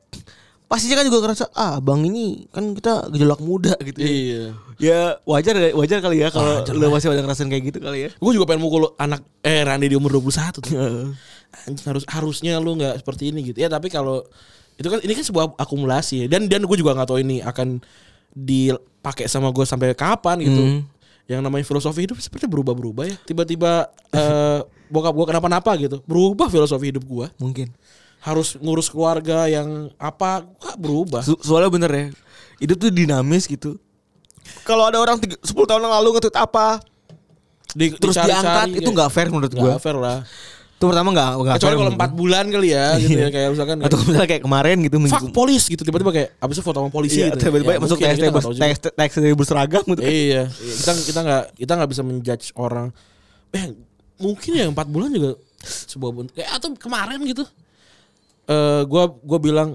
Speaker 3: pastinya kan juga ngerasa ah bang ini kan kita gejolak muda gitu. ya.
Speaker 2: Iya.
Speaker 3: Ya wajar wajar kali ya kalau lu masih pada ngerasain kayak gitu kali ya.
Speaker 2: Gue juga pengen mukul anak eh Randy di umur 21 tuh. Anjing, harus harusnya lu nggak seperti ini gitu. Ya tapi kalau itu kan ini kan sebuah akumulasi ya. Dan dan gue juga nggak tahu ini akan dipakai sama gue sampai kapan gitu.
Speaker 3: Hmm.
Speaker 2: Yang namanya filosofi hidup seperti berubah-berubah ya. Tiba-tiba eh bokap gue kenapa-napa gitu. Berubah filosofi hidup gue.
Speaker 3: Mungkin.
Speaker 2: Harus ngurus keluarga yang apa gua berubah.
Speaker 3: So- soalnya bener ya. Hidup tuh dinamis gitu. Kalau ada orang tiga- 10 tahun yang lalu ngetweet apa
Speaker 2: Di-
Speaker 3: terus
Speaker 2: dicari-cari
Speaker 3: diangkat
Speaker 2: kayak-
Speaker 3: itu nggak fair menurut gue.
Speaker 2: Fair lah.
Speaker 3: Itu pertama nggak nggak
Speaker 2: Kecuali kalau empat bulan kali ya gitu ya kayak misalkan
Speaker 3: atau misalnya kayak kemarin gitu
Speaker 2: fuck
Speaker 3: minggu-
Speaker 2: polis gitu tiba-tiba kayak abis itu foto sama polisi
Speaker 3: Iya,
Speaker 2: gitu.
Speaker 3: tiba-tiba
Speaker 2: Ya,
Speaker 3: masuk
Speaker 2: tahu juga.
Speaker 3: TXT TXT berseragam gitu.
Speaker 2: Iya, iya. kita kita nggak kita nggak bisa menjudge orang. Eh mungkin ya empat bulan juga sebuah bentuk. Kayak atau kemarin gitu. Eh gua gua bilang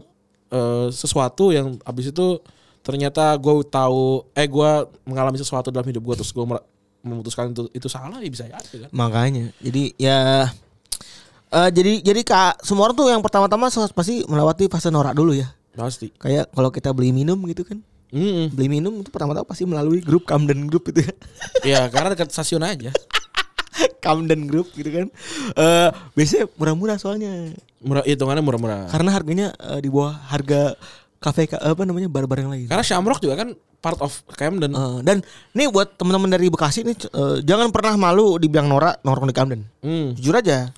Speaker 2: eh sesuatu yang abis itu ternyata gue tahu eh gua mengalami sesuatu dalam hidup gue terus gue memutuskan itu itu salah ya bisa aja kan.
Speaker 3: Makanya. Jadi ya eh jadi jadi kak semua orang tuh yang pertama-tama pasti melewati fase norak dulu ya.
Speaker 2: Pasti.
Speaker 3: Kayak kalau kita beli minum gitu kan.
Speaker 2: Mm-mm.
Speaker 3: Beli minum itu pertama-tama pasti melalui grup Camden Group itu ya.
Speaker 2: Ya karena dekat stasiun aja.
Speaker 3: Camden Group gitu kan. Eh biasanya murah-murah soalnya.
Speaker 2: Murah hitungannya murah-murah.
Speaker 3: Karena harganya eh, di bawah harga kafe ka- apa namanya bar-bar yang lain.
Speaker 2: Karena Shamrock juga kan part of Camden.
Speaker 3: Eh, dan nih buat teman-teman dari Bekasi nih eh, jangan pernah malu dibilang norak nongkrong di Camden.
Speaker 2: Hmm.
Speaker 3: Jujur aja.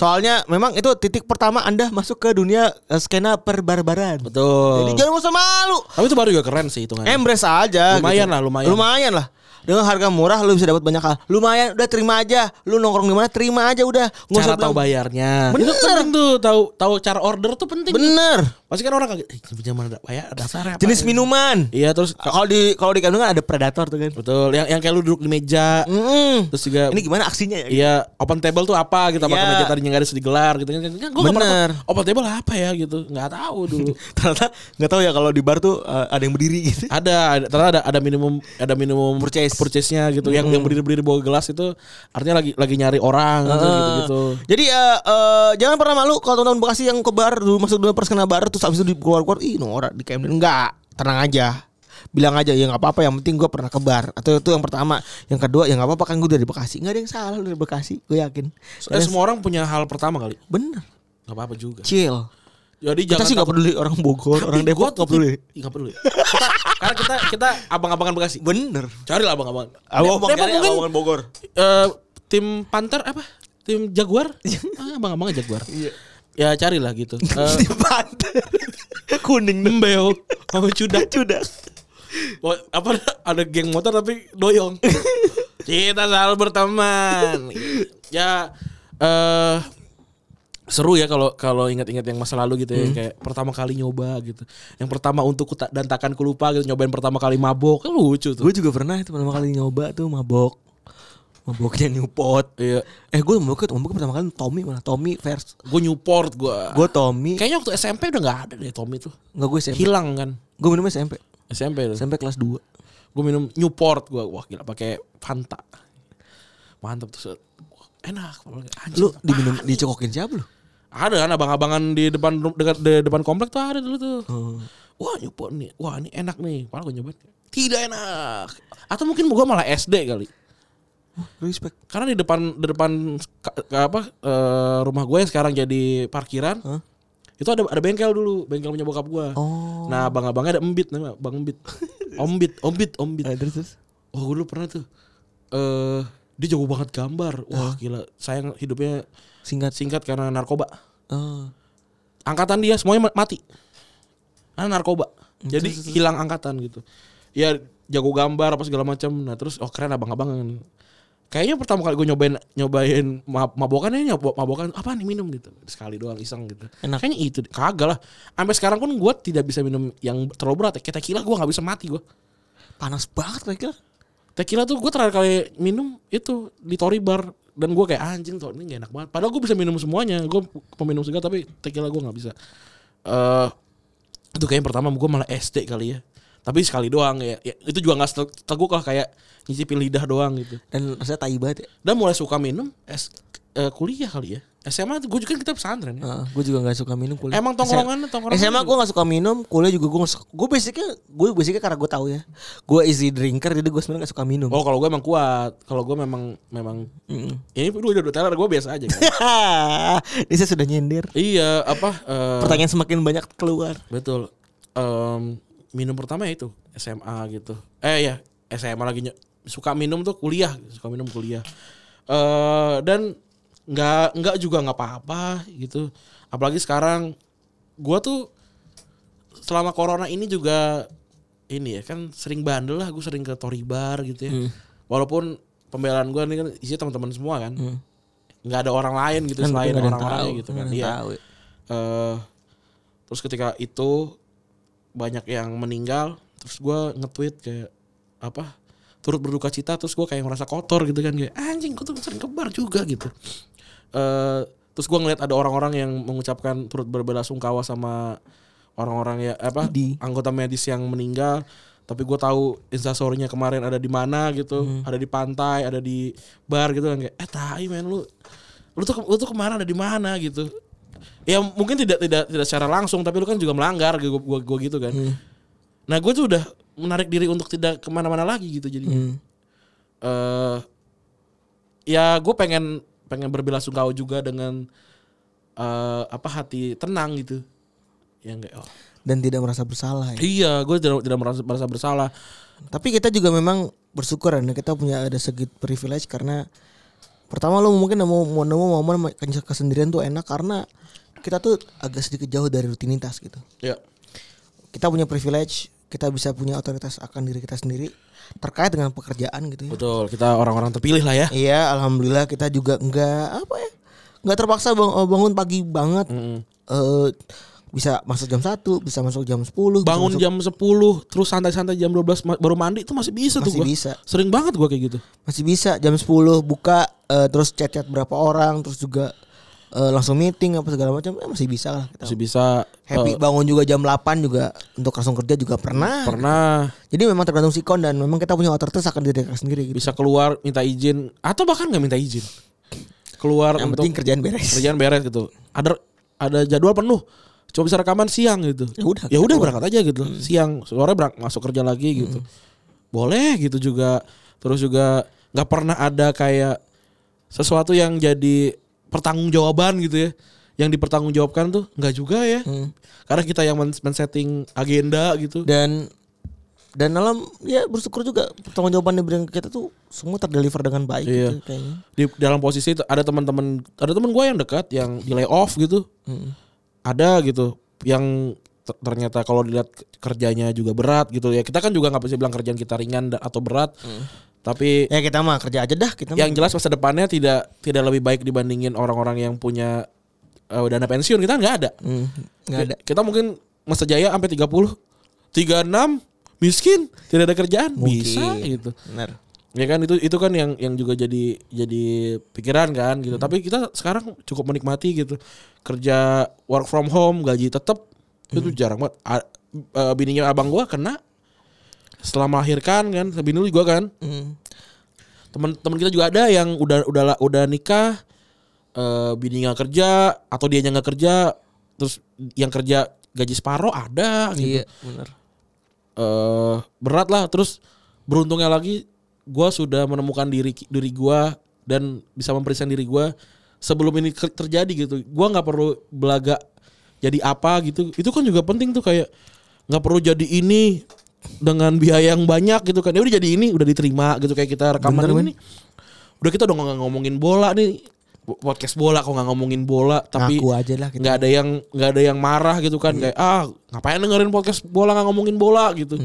Speaker 3: Soalnya memang itu titik pertama Anda masuk ke dunia eh, skena perbarbaran.
Speaker 2: Betul.
Speaker 3: Jadi jangan usah malu.
Speaker 2: Tapi itu baru juga keren sih hitungannya.
Speaker 3: Embrace aja.
Speaker 2: Lumayan
Speaker 3: gitu.
Speaker 2: lah, lumayan.
Speaker 3: Lumayan lah. Dengan harga murah lu bisa dapat banyak hal. Lumayan, udah terima aja. Lu nongkrong di mana terima aja udah. Nggak
Speaker 2: cara
Speaker 3: usah
Speaker 2: tahu
Speaker 3: bilang,
Speaker 2: bayarnya.
Speaker 3: Bener.
Speaker 2: Itu penting tuh tahu tahu cara order tuh penting.
Speaker 3: Bener.
Speaker 2: Pasti kan orang kaget, eh mana ada bayar dasarnya apa?
Speaker 3: Jenis minuman.
Speaker 2: Iya terus
Speaker 3: Kalau di kalau di Camden kan ada predator tuh kan.
Speaker 2: betul yang yang kayak lu duduk di meja.
Speaker 3: Mm.
Speaker 2: Terus juga
Speaker 3: Ini gimana aksinya ya?
Speaker 2: Iya, open table tuh apa gitu apa
Speaker 3: Iya.
Speaker 2: meja tadinya nggak ada sedih gelar gitu kan. Kan pernah
Speaker 3: Bener.
Speaker 2: open table apa ya gitu. nggak tahu dulu.
Speaker 3: Ternyata nggak tahu ya kalau di bar tuh eh, ada yang berdiri gitu.
Speaker 2: ada, ada ternyata ada ada minimum ada minimum
Speaker 3: Purchase.
Speaker 2: Purchase-nya gitu. Yang yang berdiri-berdiri bawa gelas itu artinya lagi lagi nyari orang gitu,
Speaker 3: Heeh.
Speaker 2: gitu-gitu.
Speaker 3: Jadi eh, eh, jangan pernah malu kalau teman-teman Bekasi yang ke bar dulu masuk dunia perskena bar terus habis itu keluar-keluar ih norak di Camden enggak tenang aja bilang aja ya nggak apa-apa yang penting gue pernah ke bar atau itu yang pertama yang kedua ya nggak apa-apa kan gue dari Bekasi nggak ada yang salah lu dari Bekasi gue yakin
Speaker 2: Eh, semua orang punya hal pertama kali.
Speaker 3: bener
Speaker 2: Nggak apa-apa juga.
Speaker 3: chill
Speaker 2: Jadi
Speaker 3: kita
Speaker 2: jangan
Speaker 3: sih nggak peduli orang Bogor orang Depok nggak peduli
Speaker 2: tim- nggak peduli. Kita, karena kita kita abang-abangan Bekasi.
Speaker 3: bener
Speaker 2: Cari lah.
Speaker 3: Abang-abang
Speaker 2: Depok
Speaker 3: cari
Speaker 2: mungkin
Speaker 3: abang-abangan Bogor
Speaker 2: eh, tim Panther apa? Tim Jaguar? ah, abang-abangan Jaguar. Ya carilah gitu. Eh,
Speaker 3: di pantai kuning
Speaker 2: Mbeo sama Cudak. Wah, apa ada geng motor tapi doyong. Kita selalu berteman. Ya eh seru ya kalau kalau ingat-ingat yang masa lalu gitu ya kayak pertama kali nyoba gitu. Yang pertama untuk kuta, dan takkan ku lupa gitu nyobain pertama kali mabok kan lucu tuh.
Speaker 3: gue juga pernah itu pertama kali nyoba tuh mabok maboknya Newport
Speaker 2: Iya.
Speaker 3: eh gue mabok mabok pertama kali Tommy mana Tommy vers
Speaker 2: Gue Newport gue.
Speaker 3: gue Tommy
Speaker 2: Kayaknya waktu SMP udah nggak ada deh Tommy tuh.
Speaker 3: nggak gue SMP
Speaker 2: Hilang kan.
Speaker 3: gue minum SMP
Speaker 2: SMP tuh.
Speaker 3: SMP kelas 2
Speaker 2: Gue minum Newport gue. Wah gila pakai Fanta. Mantap tuh. Enak. Anjing,
Speaker 3: lu diminum dicokokin siapa lu
Speaker 2: Ada kan abang-abangan di depan dekat di depan komplek tuh ada dulu tuh.
Speaker 3: Oh.
Speaker 2: Wah Newport nih. Wah ini enak nih. Padahal gue nyobain. Tidak enak. Atau mungkin gue malah SD kali.
Speaker 3: respect
Speaker 2: Karena di depan di depan apa eh, rumah gue yang sekarang jadi parkiran.
Speaker 3: Hah?
Speaker 2: Itu ada ada bengkel dulu, bengkel punya bokap gue.
Speaker 3: oh
Speaker 2: Nah, abang-abangnya ada Embit namanya, Bang Embit. Ombit, Ombit, Ombit.
Speaker 3: Eh, terus terus
Speaker 2: Oh, gue dulu pernah tuh. Eh, dia jago banget gambar. Wah, gila. Sayang hidupnya
Speaker 3: singkat
Speaker 2: singkat karena narkoba.
Speaker 3: oh
Speaker 2: Angkatan dia semuanya ma- mati. Karena narkoba.
Speaker 3: Hmm,
Speaker 2: Jadi hilang angkatan gitu. Ya jago gambar apa segala macam. Nah, terus oh keren abang-abangan. Kayaknya pertama kali gue nyobain nyobain ma- mabokan ini nyoba mabokan apa nih minum gitu. Sekali doang iseng gitu.
Speaker 3: Enak.
Speaker 2: Kayaknya itu kagak lah. Sampai sekarang pun gue tidak bisa minum yang terlalu berat. ya. Kayak tequila gue nggak bisa mati gue.
Speaker 3: panas banget kira
Speaker 2: Tequila tuh gue terakhir kali minum itu di Tori Bar dan gue kayak anjing tuh ini gak enak banget. Padahal gue bisa minum semuanya. Gue peminum segar tapi tequila gue nggak bisa. Eh itu kayak yang pertama gue malah SD kali ya. Tapi sekali doang ya. ya itu juga nggak seteguk lah kayak nyicipin lidah doang gitu.
Speaker 3: dan rasanya tai banget ya
Speaker 2: Dan mulai suka minum es eh, kuliah kali ya. SMA tuh gue juga kan kita pesantren ya.
Speaker 3: gue juga gak suka minum kuliah.
Speaker 2: Emang tongkrongan tongkrongan.
Speaker 3: SMA gue gak suka minum, kuliah juga gue. Gue basicnya, gue basicnya karena gue tahu ya. Gue easy drinker, jadi gue sebenarnya gak suka minum.
Speaker 2: Oh kalau gue emang kuat. Kalau gue memang memang ini dulu udah teler gue biasa aja kan.
Speaker 3: Ini saya sudah nyindir.
Speaker 2: iya apa eh,
Speaker 3: Pertanyaan semakin banyak keluar.
Speaker 2: betul. Em, minum pertama ya itu SMA gitu. Eh ya SMA lagi suka minum tuh kuliah, suka minum kuliah. Eh dan nggak nggak juga nggak apa-apa gitu. Apalagi sekarang gue tuh selama corona ini juga ini ya kan sering bandel lah gue sering ke Tory Bar gitu ya. Walaupun pembelaan gue ini kan isinya teman-teman semua kan. nggak ada orang lain gitu
Speaker 3: Kan
Speaker 2: selain orang-orangnya
Speaker 3: tahu,
Speaker 2: gitu kan. Iya.
Speaker 3: tahu ya.
Speaker 2: Eh, terus ketika itu banyak yang meninggal, terus gua nge-tweet kayak apa? Turut berduka cita, terus gua kayak ngerasa kotor gitu kan kayak anjing, gua tuh sering kebar juga gitu. Eh, terus gua ngeliat ada orang-orang yang mengucapkan turut berbelasungkawa sama orang-orang ya apa
Speaker 3: Idi.
Speaker 2: anggota medis yang meninggal. Tapi gue tahu instastorynya kemarin ada di mana gitu. Ada di pantai ada di bar gitu kan kayak eh tai men lu lu tuh lu tuh kemarin ada di mana? gitu. Ya mungkin tidak tidak tidak secara langsung tapi lu kan juga melanggar gue gua, gua gitu kan. Nah gue tuh udah menarik diri untuk tidak ke mana-mana lagi gitu jadi
Speaker 3: Hmm.
Speaker 2: eh ya gue pengen pengen berbelasungkawa juga dengan eh apa hati tenang gitu ya enggak oh.
Speaker 3: Dan tidak merasa bersalah ya.
Speaker 2: iya gue tidak tidak merasa, merasa bersalah
Speaker 3: Tapi kita juga memang bersyukur ya kita punya ada segi privilege karena pertama lu mungkin nemu mau nemu momen kes- kesendirian tuh enak karena kita tuh agak sedikit jauh dari rutinitas gitu.
Speaker 2: ya
Speaker 3: Kita punya privilege, kita bisa punya otoritas akan diri kita sendiri terkait dengan pekerjaan gitu ya.
Speaker 2: betul kita orang-orang terpilih lah ya
Speaker 3: Iya, alhamdulillah kita juga enggak apa ya? Enggak terpaksa bang- bangun pagi banget. Eh bisa masuk jam 1, bisa masuk jam 10, bisa
Speaker 2: bangun
Speaker 3: masuk-
Speaker 2: jam 10 terus santai-santai jam 12 ma- baru mandi itu masih bisa tuh
Speaker 3: Masih
Speaker 2: gua.
Speaker 3: bisa.
Speaker 2: sering banget gua kayak gitu
Speaker 3: masih bisa jam 10 buka eh, terus chat-chat berapa orang terus juga eh, langsung meeting apa segala macam eh, masih bisa lah kita.
Speaker 2: masih bisa
Speaker 3: Happy
Speaker 2: eh,
Speaker 3: bangun juga jam 8 juga untuk langsung kerja juga pernah.
Speaker 2: pernah.
Speaker 3: Jadi memang tergantung sikon dan memang kita punya otoritas akan diri kita sendiri gitu.
Speaker 2: bisa keluar minta izin atau bahkan nggak minta izin. Keluar
Speaker 3: Yang
Speaker 2: untuk
Speaker 3: penting kerjaan beres.
Speaker 2: kerjaan beres gitu. Ada ada jadwal penuh. Coba bisa rekaman siang gitu.
Speaker 3: Ya udah,
Speaker 2: ya udah berangkat aja gitu. Siang sore berang masuk kerja lagi gitu. Boleh gitu juga. Terus juga nggak pernah ada kayak sesuatu yang jadi pertanggungjawaban gitu ya. Yang dipertanggungjawabkan tuh nggak juga ya. Karena kita yang men- men-setting agenda gitu.
Speaker 3: Dan dan dalam ya bersyukur juga pertanggungjawaban yang diberikan ke kita tuh semua terdeliver dengan baik
Speaker 2: Iya.
Speaker 3: gitu kayaknya.
Speaker 2: di dalam posisi itu ada teman-teman ada teman gue yang dekat yang di layoff gitu. Ada gitu yang ter- ternyata kalau dilihat kerjanya juga berat gitu ya. Kita kan juga nggak bisa bilang kerjaan kita ringan atau berat tapi
Speaker 3: Ya kita mah kerja aja dah kita
Speaker 2: yang
Speaker 3: mah.
Speaker 2: jelas masa depannya tidak tidak lebih baik dibandingin orang-orang yang punya eh, dana pensiun kita nggak ada
Speaker 3: Hmm, nggak ada.
Speaker 2: kita mungkin masa jaya sampai 30 36 miskin tidak ada kerjaan bisa
Speaker 3: Mungkin.
Speaker 2: gitu
Speaker 3: Benar.
Speaker 2: Ya kan itu itu kan yang yang juga jadi jadi pikiran kan gitu. Tapi kita sekarang cukup menikmati gitu. Kerja work from home, gaji tetap itu jarang banget. A- eh, bininya abang gua kena setelah melahirkan kan, bini lu juga kan.
Speaker 3: Hmm.
Speaker 2: Teman-teman kita juga ada yang udah udah udah nikah eh bininya nggak kerja atau dia nggak kerja terus yang kerja gaji separuh ada gitu
Speaker 3: Iya, benar.
Speaker 2: eh berat lah terus beruntungnya lagi gua sudah menemukan diri diri gua dan bisa memperiksa diri gua sebelum ini terjadi gitu gua nggak perlu belaga jadi apa gitu itu kan juga penting tuh kayak nggak perlu jadi ini dengan biaya yang banyak gitu kan. Ya udah jadi ini udah diterima gitu kayak kita rekaman
Speaker 3: Bener,
Speaker 2: ini udah kita udah nggak ngomongin bola nih. Podcast bola kok nggak ngomongin bola? Tapi
Speaker 3: Ngaku aja lah
Speaker 2: nggak ada yang nggak ada yang marah gitu kan. Kayak ah ngapain dengerin podcast bola nggak ngomongin bola? gitu.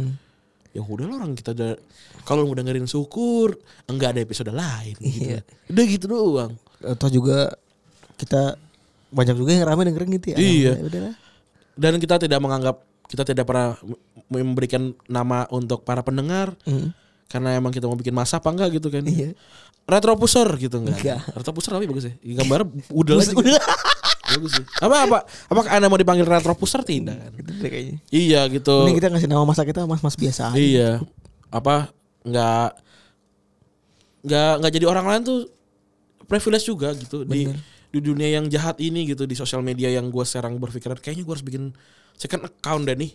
Speaker 2: Ya udah lah orang kita udah kalau mau dengerin syukur enggak ada episode lain gitu.
Speaker 3: Iya.
Speaker 2: udah gitu doang.
Speaker 3: Atau juga kita banyak juga yang rame dengerin gitu ya.
Speaker 2: Iya.
Speaker 3: Ya udahlah.
Speaker 2: dan kita tidak menganggap kita tidak pernah memberikan nama untuk para pendengar
Speaker 3: Mm.
Speaker 2: karena emang kita mau bikin masa apa enggak gitu kan
Speaker 3: Iya.
Speaker 2: retro pusher gitu enggak
Speaker 3: Enggak.
Speaker 2: retro pusher tapi bagus ya gambar udah lagi bagus sih apa apa apakah anda mau dipanggil retro pusher tidak kan
Speaker 3: Gitu deh kayaknya.
Speaker 2: iya gitu
Speaker 3: Ini kita ngasih nama masa kita mas-mas biasa aja.
Speaker 2: Iya. Apa nggak nggak nggak jadi orang lain tuh privilege juga gitu di di dunia yang jahat ini gitu di sosial media yang gue sekarang berpikiran kayaknya gue harus bikin second account deh nih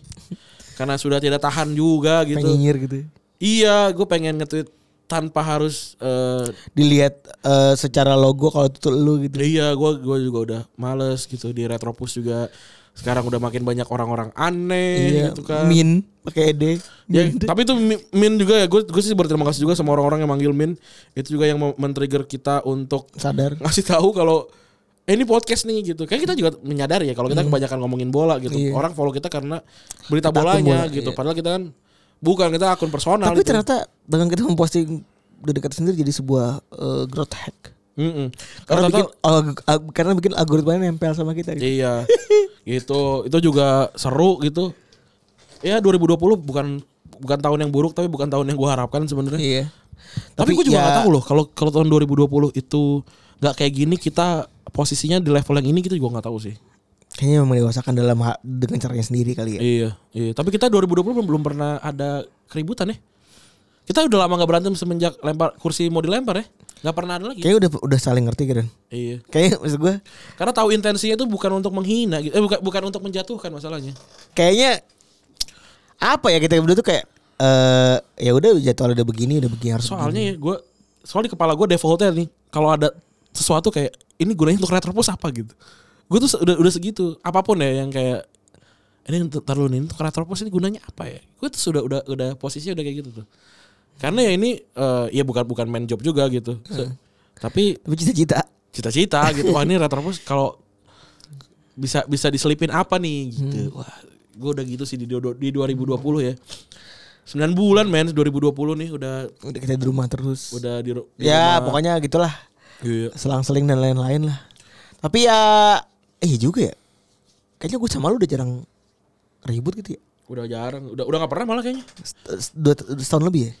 Speaker 2: karena sudah tidak tahan juga gitu
Speaker 3: Penyinyir gitu.
Speaker 2: iya gue pengen nge-tweet tanpa harus eh,
Speaker 3: Dilihat eh, secara logo kalau itu lu gitu.
Speaker 2: iya gue gue juga udah males gitu di Retropus juga sekarang udah makin banyak orang-orang aneh
Speaker 3: Iya,
Speaker 2: gitu kan
Speaker 3: Min pakai ed.
Speaker 2: Ya, tapi itu mi- Min juga ya gue gue sih berterima kasih juga sama orang-orang yang manggil Min itu juga yang men-trigger kita untuk
Speaker 3: sadar.
Speaker 2: ngasih tahu kalau eh, ini podcast nih gitu. Kayak kita juga menyadari ya kalau kita kebanyakan ngomongin bola gitu.
Speaker 3: Hmm. Iya.
Speaker 2: Orang follow kita karena berita
Speaker 3: Kita
Speaker 2: bolanya
Speaker 3: bola,
Speaker 2: gitu.
Speaker 3: iya.
Speaker 2: Padahal kita kan bukan kita akun personal
Speaker 3: Tapi
Speaker 2: itu.
Speaker 3: ternyata dengan kita memposting dari dekat sendiri jadi sebuah eh, growth hack.
Speaker 2: Mm-mm.
Speaker 3: Karena
Speaker 2: Karena
Speaker 3: bikin alg- ag- karena bikin algoritmanya nempel sama kita. Gitu.
Speaker 2: iya. gitu. Itu juga seru gitu. Ya 2020 bukan bukan tahun yang buruk tapi bukan tahun yang gua harapkan sebenarnya.
Speaker 3: Iya.
Speaker 2: Tapi, gue juga
Speaker 3: ya-
Speaker 2: gak tahu loh kalau kalau tahun 2020 itu nggak kayak gini kita posisinya di level yang ini kita juga nggak tahu sih.
Speaker 3: Kayaknya memang dewasakan dalam dengan caranya sendiri kali ya.
Speaker 2: Iya, iya. Tapi kita 2020 belum, belum pernah ada keributan ya. Kita udah lama nggak berantem semenjak lempar kursi mau dilempar ya. Nggak pernah ada lagi.
Speaker 3: Kayaknya udah udah saling ngerti kan.
Speaker 2: Iya.
Speaker 3: Kayaknya maksud gue
Speaker 2: Karena tahu intensinya itu bukan untuk menghina gitu. Eh, bukan bukan untuk menjatuhkan masalahnya.
Speaker 3: kayaknya apa ya kita berdua tuh kayak eh ya udah jadwal udah begini udah begini harus
Speaker 2: Soalnya ya gue soal di kepala gue defaultnya nih kalau ada sesuatu kayak ini gunanya untuk retropus apa gitu. Gue tuh udah udah segitu. Apa pun ya yang kayak ini untuk taruh ini untuk retropus ini gunanya apa ya? Gue tuh sudah udah udah posisinya udah kayak gitu tuh. Karena ya ini eh, ya bukan bukan main job juga gitu. Se- Tapi
Speaker 3: tapi cita-cita
Speaker 2: cita-cita gitu. Wah ini retropus kalau bisa bisa diselipin apa nih gitu. Wah, gue udah gitu sih di, di 2020 ya. 9 bulan men 2020 nih udah
Speaker 3: udah kita di rumah terus
Speaker 2: udah di, di
Speaker 3: ya
Speaker 2: rumah.
Speaker 3: pokoknya gitulah
Speaker 2: Iya.
Speaker 3: selang-seling dan lain-lain lah tapi ya eh iya juga ya kayaknya gue sama lu udah jarang ribut gitu ya
Speaker 2: Udah jarang, udah udah gak pernah malah kayaknya.
Speaker 3: Dua udah setahun lebih ya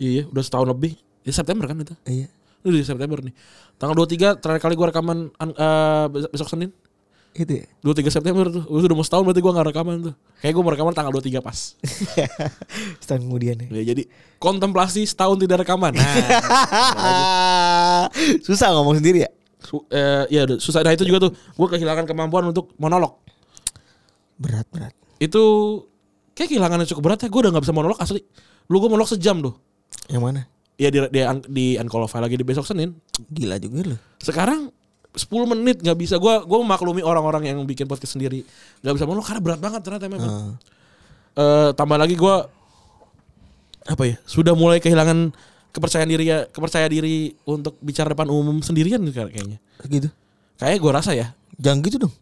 Speaker 2: Iya, udah setahun lebih. Ya September kan itu.
Speaker 3: iya
Speaker 2: Ini di September nih. Tanggal 23 terakhir kali gua rekaman an- besok, besok Senin.
Speaker 3: Itu ya
Speaker 2: 23 September tuh. Gua sudah mau setahun berarti gua gak rekaman tuh. Kayak gua mau rekaman tanggal 23 pas.
Speaker 3: setahun kemudian ya
Speaker 2: Ya, jadi kontemplasi setahun tidak rekaman. Nah,
Speaker 3: susah ngomong sendiri ya
Speaker 2: su- eh, ya udah, susah. Nah itu juga tuh gua kehilangan kemampuan untuk monolog.
Speaker 3: berat berat
Speaker 2: Itu kayak kehilangan yang cukup berat ya. Gua udah gak bisa monolog asli. Lu gua monolog sejam tuh.
Speaker 3: yang mana
Speaker 2: Ya di di, di Unqualified lagi di besok Senin.
Speaker 3: gila juga lu
Speaker 2: sekarang 10 menit nggak bisa. Gua gua memaklumi orang-orang yang bikin podcast sendiri. Nggak bisa. Monolog karena berat banget ternyata memang
Speaker 3: Ah.
Speaker 2: Eh, tambah lagi gua apa ya sudah mulai kehilangan kepercayaan diri ya kepercayaan diri untuk bicara depan umum sendirian kayaknya.
Speaker 3: Gitu.
Speaker 2: Kayak gua rasa ya.
Speaker 3: Jangan gitu dong.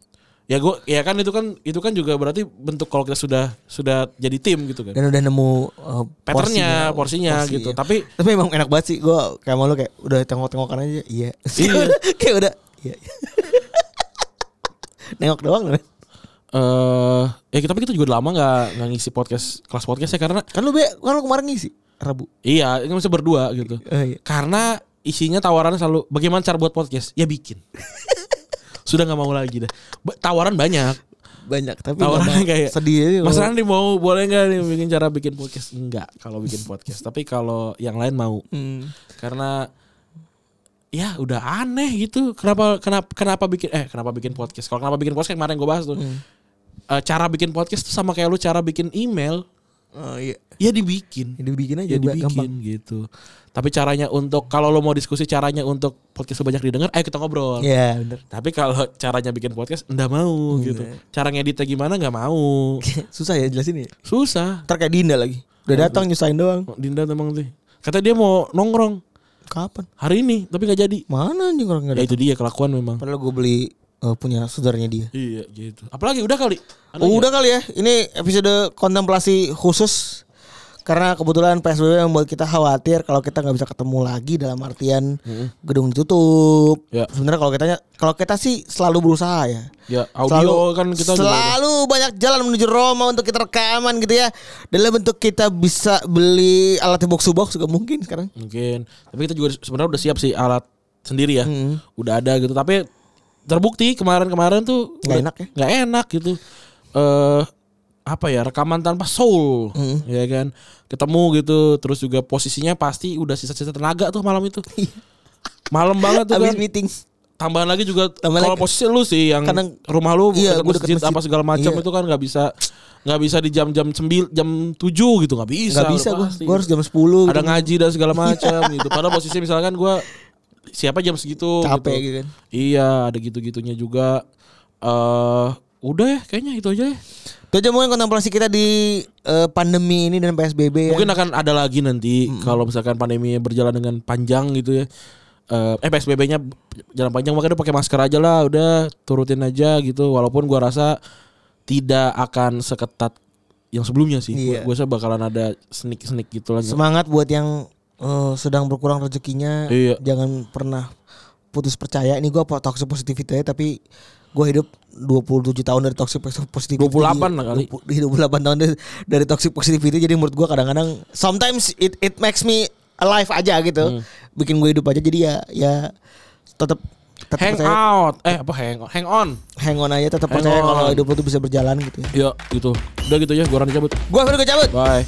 Speaker 2: Ya gua ya kan itu kan itu kan juga berarti bentuk kalau kita sudah sudah jadi tim gitu kan.
Speaker 3: Dan udah nemu uh,
Speaker 2: patternnya porsinya,
Speaker 3: porsi,
Speaker 2: gitu.
Speaker 3: ya.
Speaker 2: tapi
Speaker 3: tapi emang enak banget sih. Gue kayak mau lu kayak udah tengok-tengokan aja. Iya.
Speaker 2: Iya.
Speaker 3: kayak udah iya nengok doang
Speaker 2: eh ya tapi kita juga udah lama nggak nggak ngisi podcast kelas podcast ya karena
Speaker 3: kan lu be kan lu kemarin ngisi rabu
Speaker 2: Iya, ini masih berdua gitu.
Speaker 3: Oh, iya.
Speaker 2: Karena isinya tawarannya selalu bagaimana cara buat podcast? Ya bikin. Sudah nggak mau lagi dah. Tawaran banyak.
Speaker 3: banyak tapi
Speaker 2: Tawaran kayak
Speaker 3: sedih aja
Speaker 2: Mas Randi mau boleh nggak nih bikin cara bikin podcast? Enggak kalau bikin podcast. Tapi kalau yang lain mau.
Speaker 3: Hmm.
Speaker 2: Karena ya udah aneh gitu. Kenapa kenapa kenapa bikin eh kenapa bikin podcast? Kalau kenapa bikin podcast kemarin gue bahas tuh.
Speaker 3: Hmm.
Speaker 2: Eh, cara bikin podcast tuh sama kayak lu cara bikin email.
Speaker 3: oh iya
Speaker 2: Ya dibikin.
Speaker 3: jadi bikin aja
Speaker 2: ya dibikin
Speaker 3: gampang
Speaker 2: gitu. Tapi caranya untuk kalau lo mau diskusi caranya untuk podcast sebanyak didengar, ayo kita ngobrol.
Speaker 3: Iya bener
Speaker 2: Tapi kalau caranya bikin podcast enggak mau
Speaker 3: Hmm,
Speaker 2: gitu. Cara ngeditnya gimana nggak mau.
Speaker 3: susah ya jelasin ya
Speaker 2: Susah.
Speaker 3: kayak Dinda lagi udah datang nyusahin doang
Speaker 2: Dinda emang tuh. Katanya dia mau nongkrong
Speaker 3: kapan
Speaker 2: hari ini tapi nggak jadi.
Speaker 3: mana anjing orang nggak
Speaker 2: Ya
Speaker 3: ada
Speaker 2: itu dia kelakuan memang.
Speaker 3: padahal gue beli eh, punya saudaranya dia
Speaker 2: Iya gitu. Apalagi udah kali. Ada
Speaker 3: Oh,
Speaker 2: nggak?
Speaker 3: udah kali ya. Ini episode kontemplasi khusus karena kebetulan PSBB membuat kita khawatir kalau kita nggak bisa ketemu lagi dalam artian gedung ditutup.
Speaker 2: Ya.
Speaker 3: Sebenarnya kalau kita kalau kita sih selalu berusaha ya.
Speaker 2: Ya audio kan kita juga
Speaker 3: selalu banyak jalan menuju Roma untuk kita rekaman gitu ya. Dalam bentuk kita bisa beli alat box to box juga mungkin sekarang.
Speaker 2: Mungkin. Tapi kita juga sebenarnya udah siap sih alat sendiri ya.
Speaker 3: Hmm.
Speaker 2: Udah ada gitu. Tapi terbukti kemarin-kemarin tuh
Speaker 3: Nggak enak ya?
Speaker 2: Nggak enak gitu. Eh apa ya rekaman tanpa soul,
Speaker 3: Hmm.
Speaker 2: ya kan? Ketemu gitu, terus juga posisinya pasti udah sisa-sisa tenaga tuh malam itu. Malam banget tuh
Speaker 3: Habis
Speaker 2: kan.
Speaker 3: meeting.
Speaker 2: Tambahan lagi juga kalau posisi lu sih yang
Speaker 3: Kadang-
Speaker 2: rumah lu
Speaker 3: Iya,
Speaker 2: deket masjid,
Speaker 3: masjid.
Speaker 2: apa segala macam
Speaker 3: Iya.
Speaker 2: itu kan nggak bisa nggak bisa di jam-jam sembil jam 7 gitu nggak bisa.
Speaker 3: Gak bisa gue. Gue harus jam 10
Speaker 2: ada
Speaker 3: gitu.
Speaker 2: ngaji dan segala macam gitu. Padahal posisi misalkan gua siapa jam segitu
Speaker 3: Capek
Speaker 2: gitu.
Speaker 3: gitu kan.
Speaker 2: Iya, ada gitu-gitunya juga. eh udah ya kayaknya itu aja ya.
Speaker 3: Itu aja mungkin kontemplasi kita di eh, pandemi ini dan PSBB. ya.
Speaker 2: Mungkin akan ada lagi nanti kalau misalkan pandemi berjalan dengan panjang gitu ya. Eh, eh PSBB-nya jalan panjang makanya udah pakai masker aja lah, udah turutin aja gitu. Walaupun gua rasa tidak akan seketat yang sebelumnya sih.
Speaker 3: Iya.
Speaker 2: Gue rasa bakalan ada sneak-sneak gitu lah.
Speaker 3: Semangat buat yang eh, sedang berkurang rezekinya.
Speaker 2: Iya.
Speaker 3: Jangan pernah putus percaya. Ini gue toxic positivity ya, tapi gue hidup 27 tahun dari toxic positivity.
Speaker 2: 28 lah kali.
Speaker 3: 20 28 tahun dari, dari toxic positivity. Jadi menurut gue kadang-kadang sometimes it it makes me alive aja gitu.
Speaker 2: Hmm.
Speaker 3: Bikin gue hidup aja. Jadi ya ya tetap tetap
Speaker 2: Hang
Speaker 3: percaya,
Speaker 2: out. Eh apa hang on? Hang on.
Speaker 3: hang on aja tetap percaya kalau hidup lu tuh bisa berjalan gitu ya.
Speaker 2: Ya gitu. Udah gitu ya, gua Rani cabut.
Speaker 3: Gue Firgo cabut.
Speaker 2: Bye.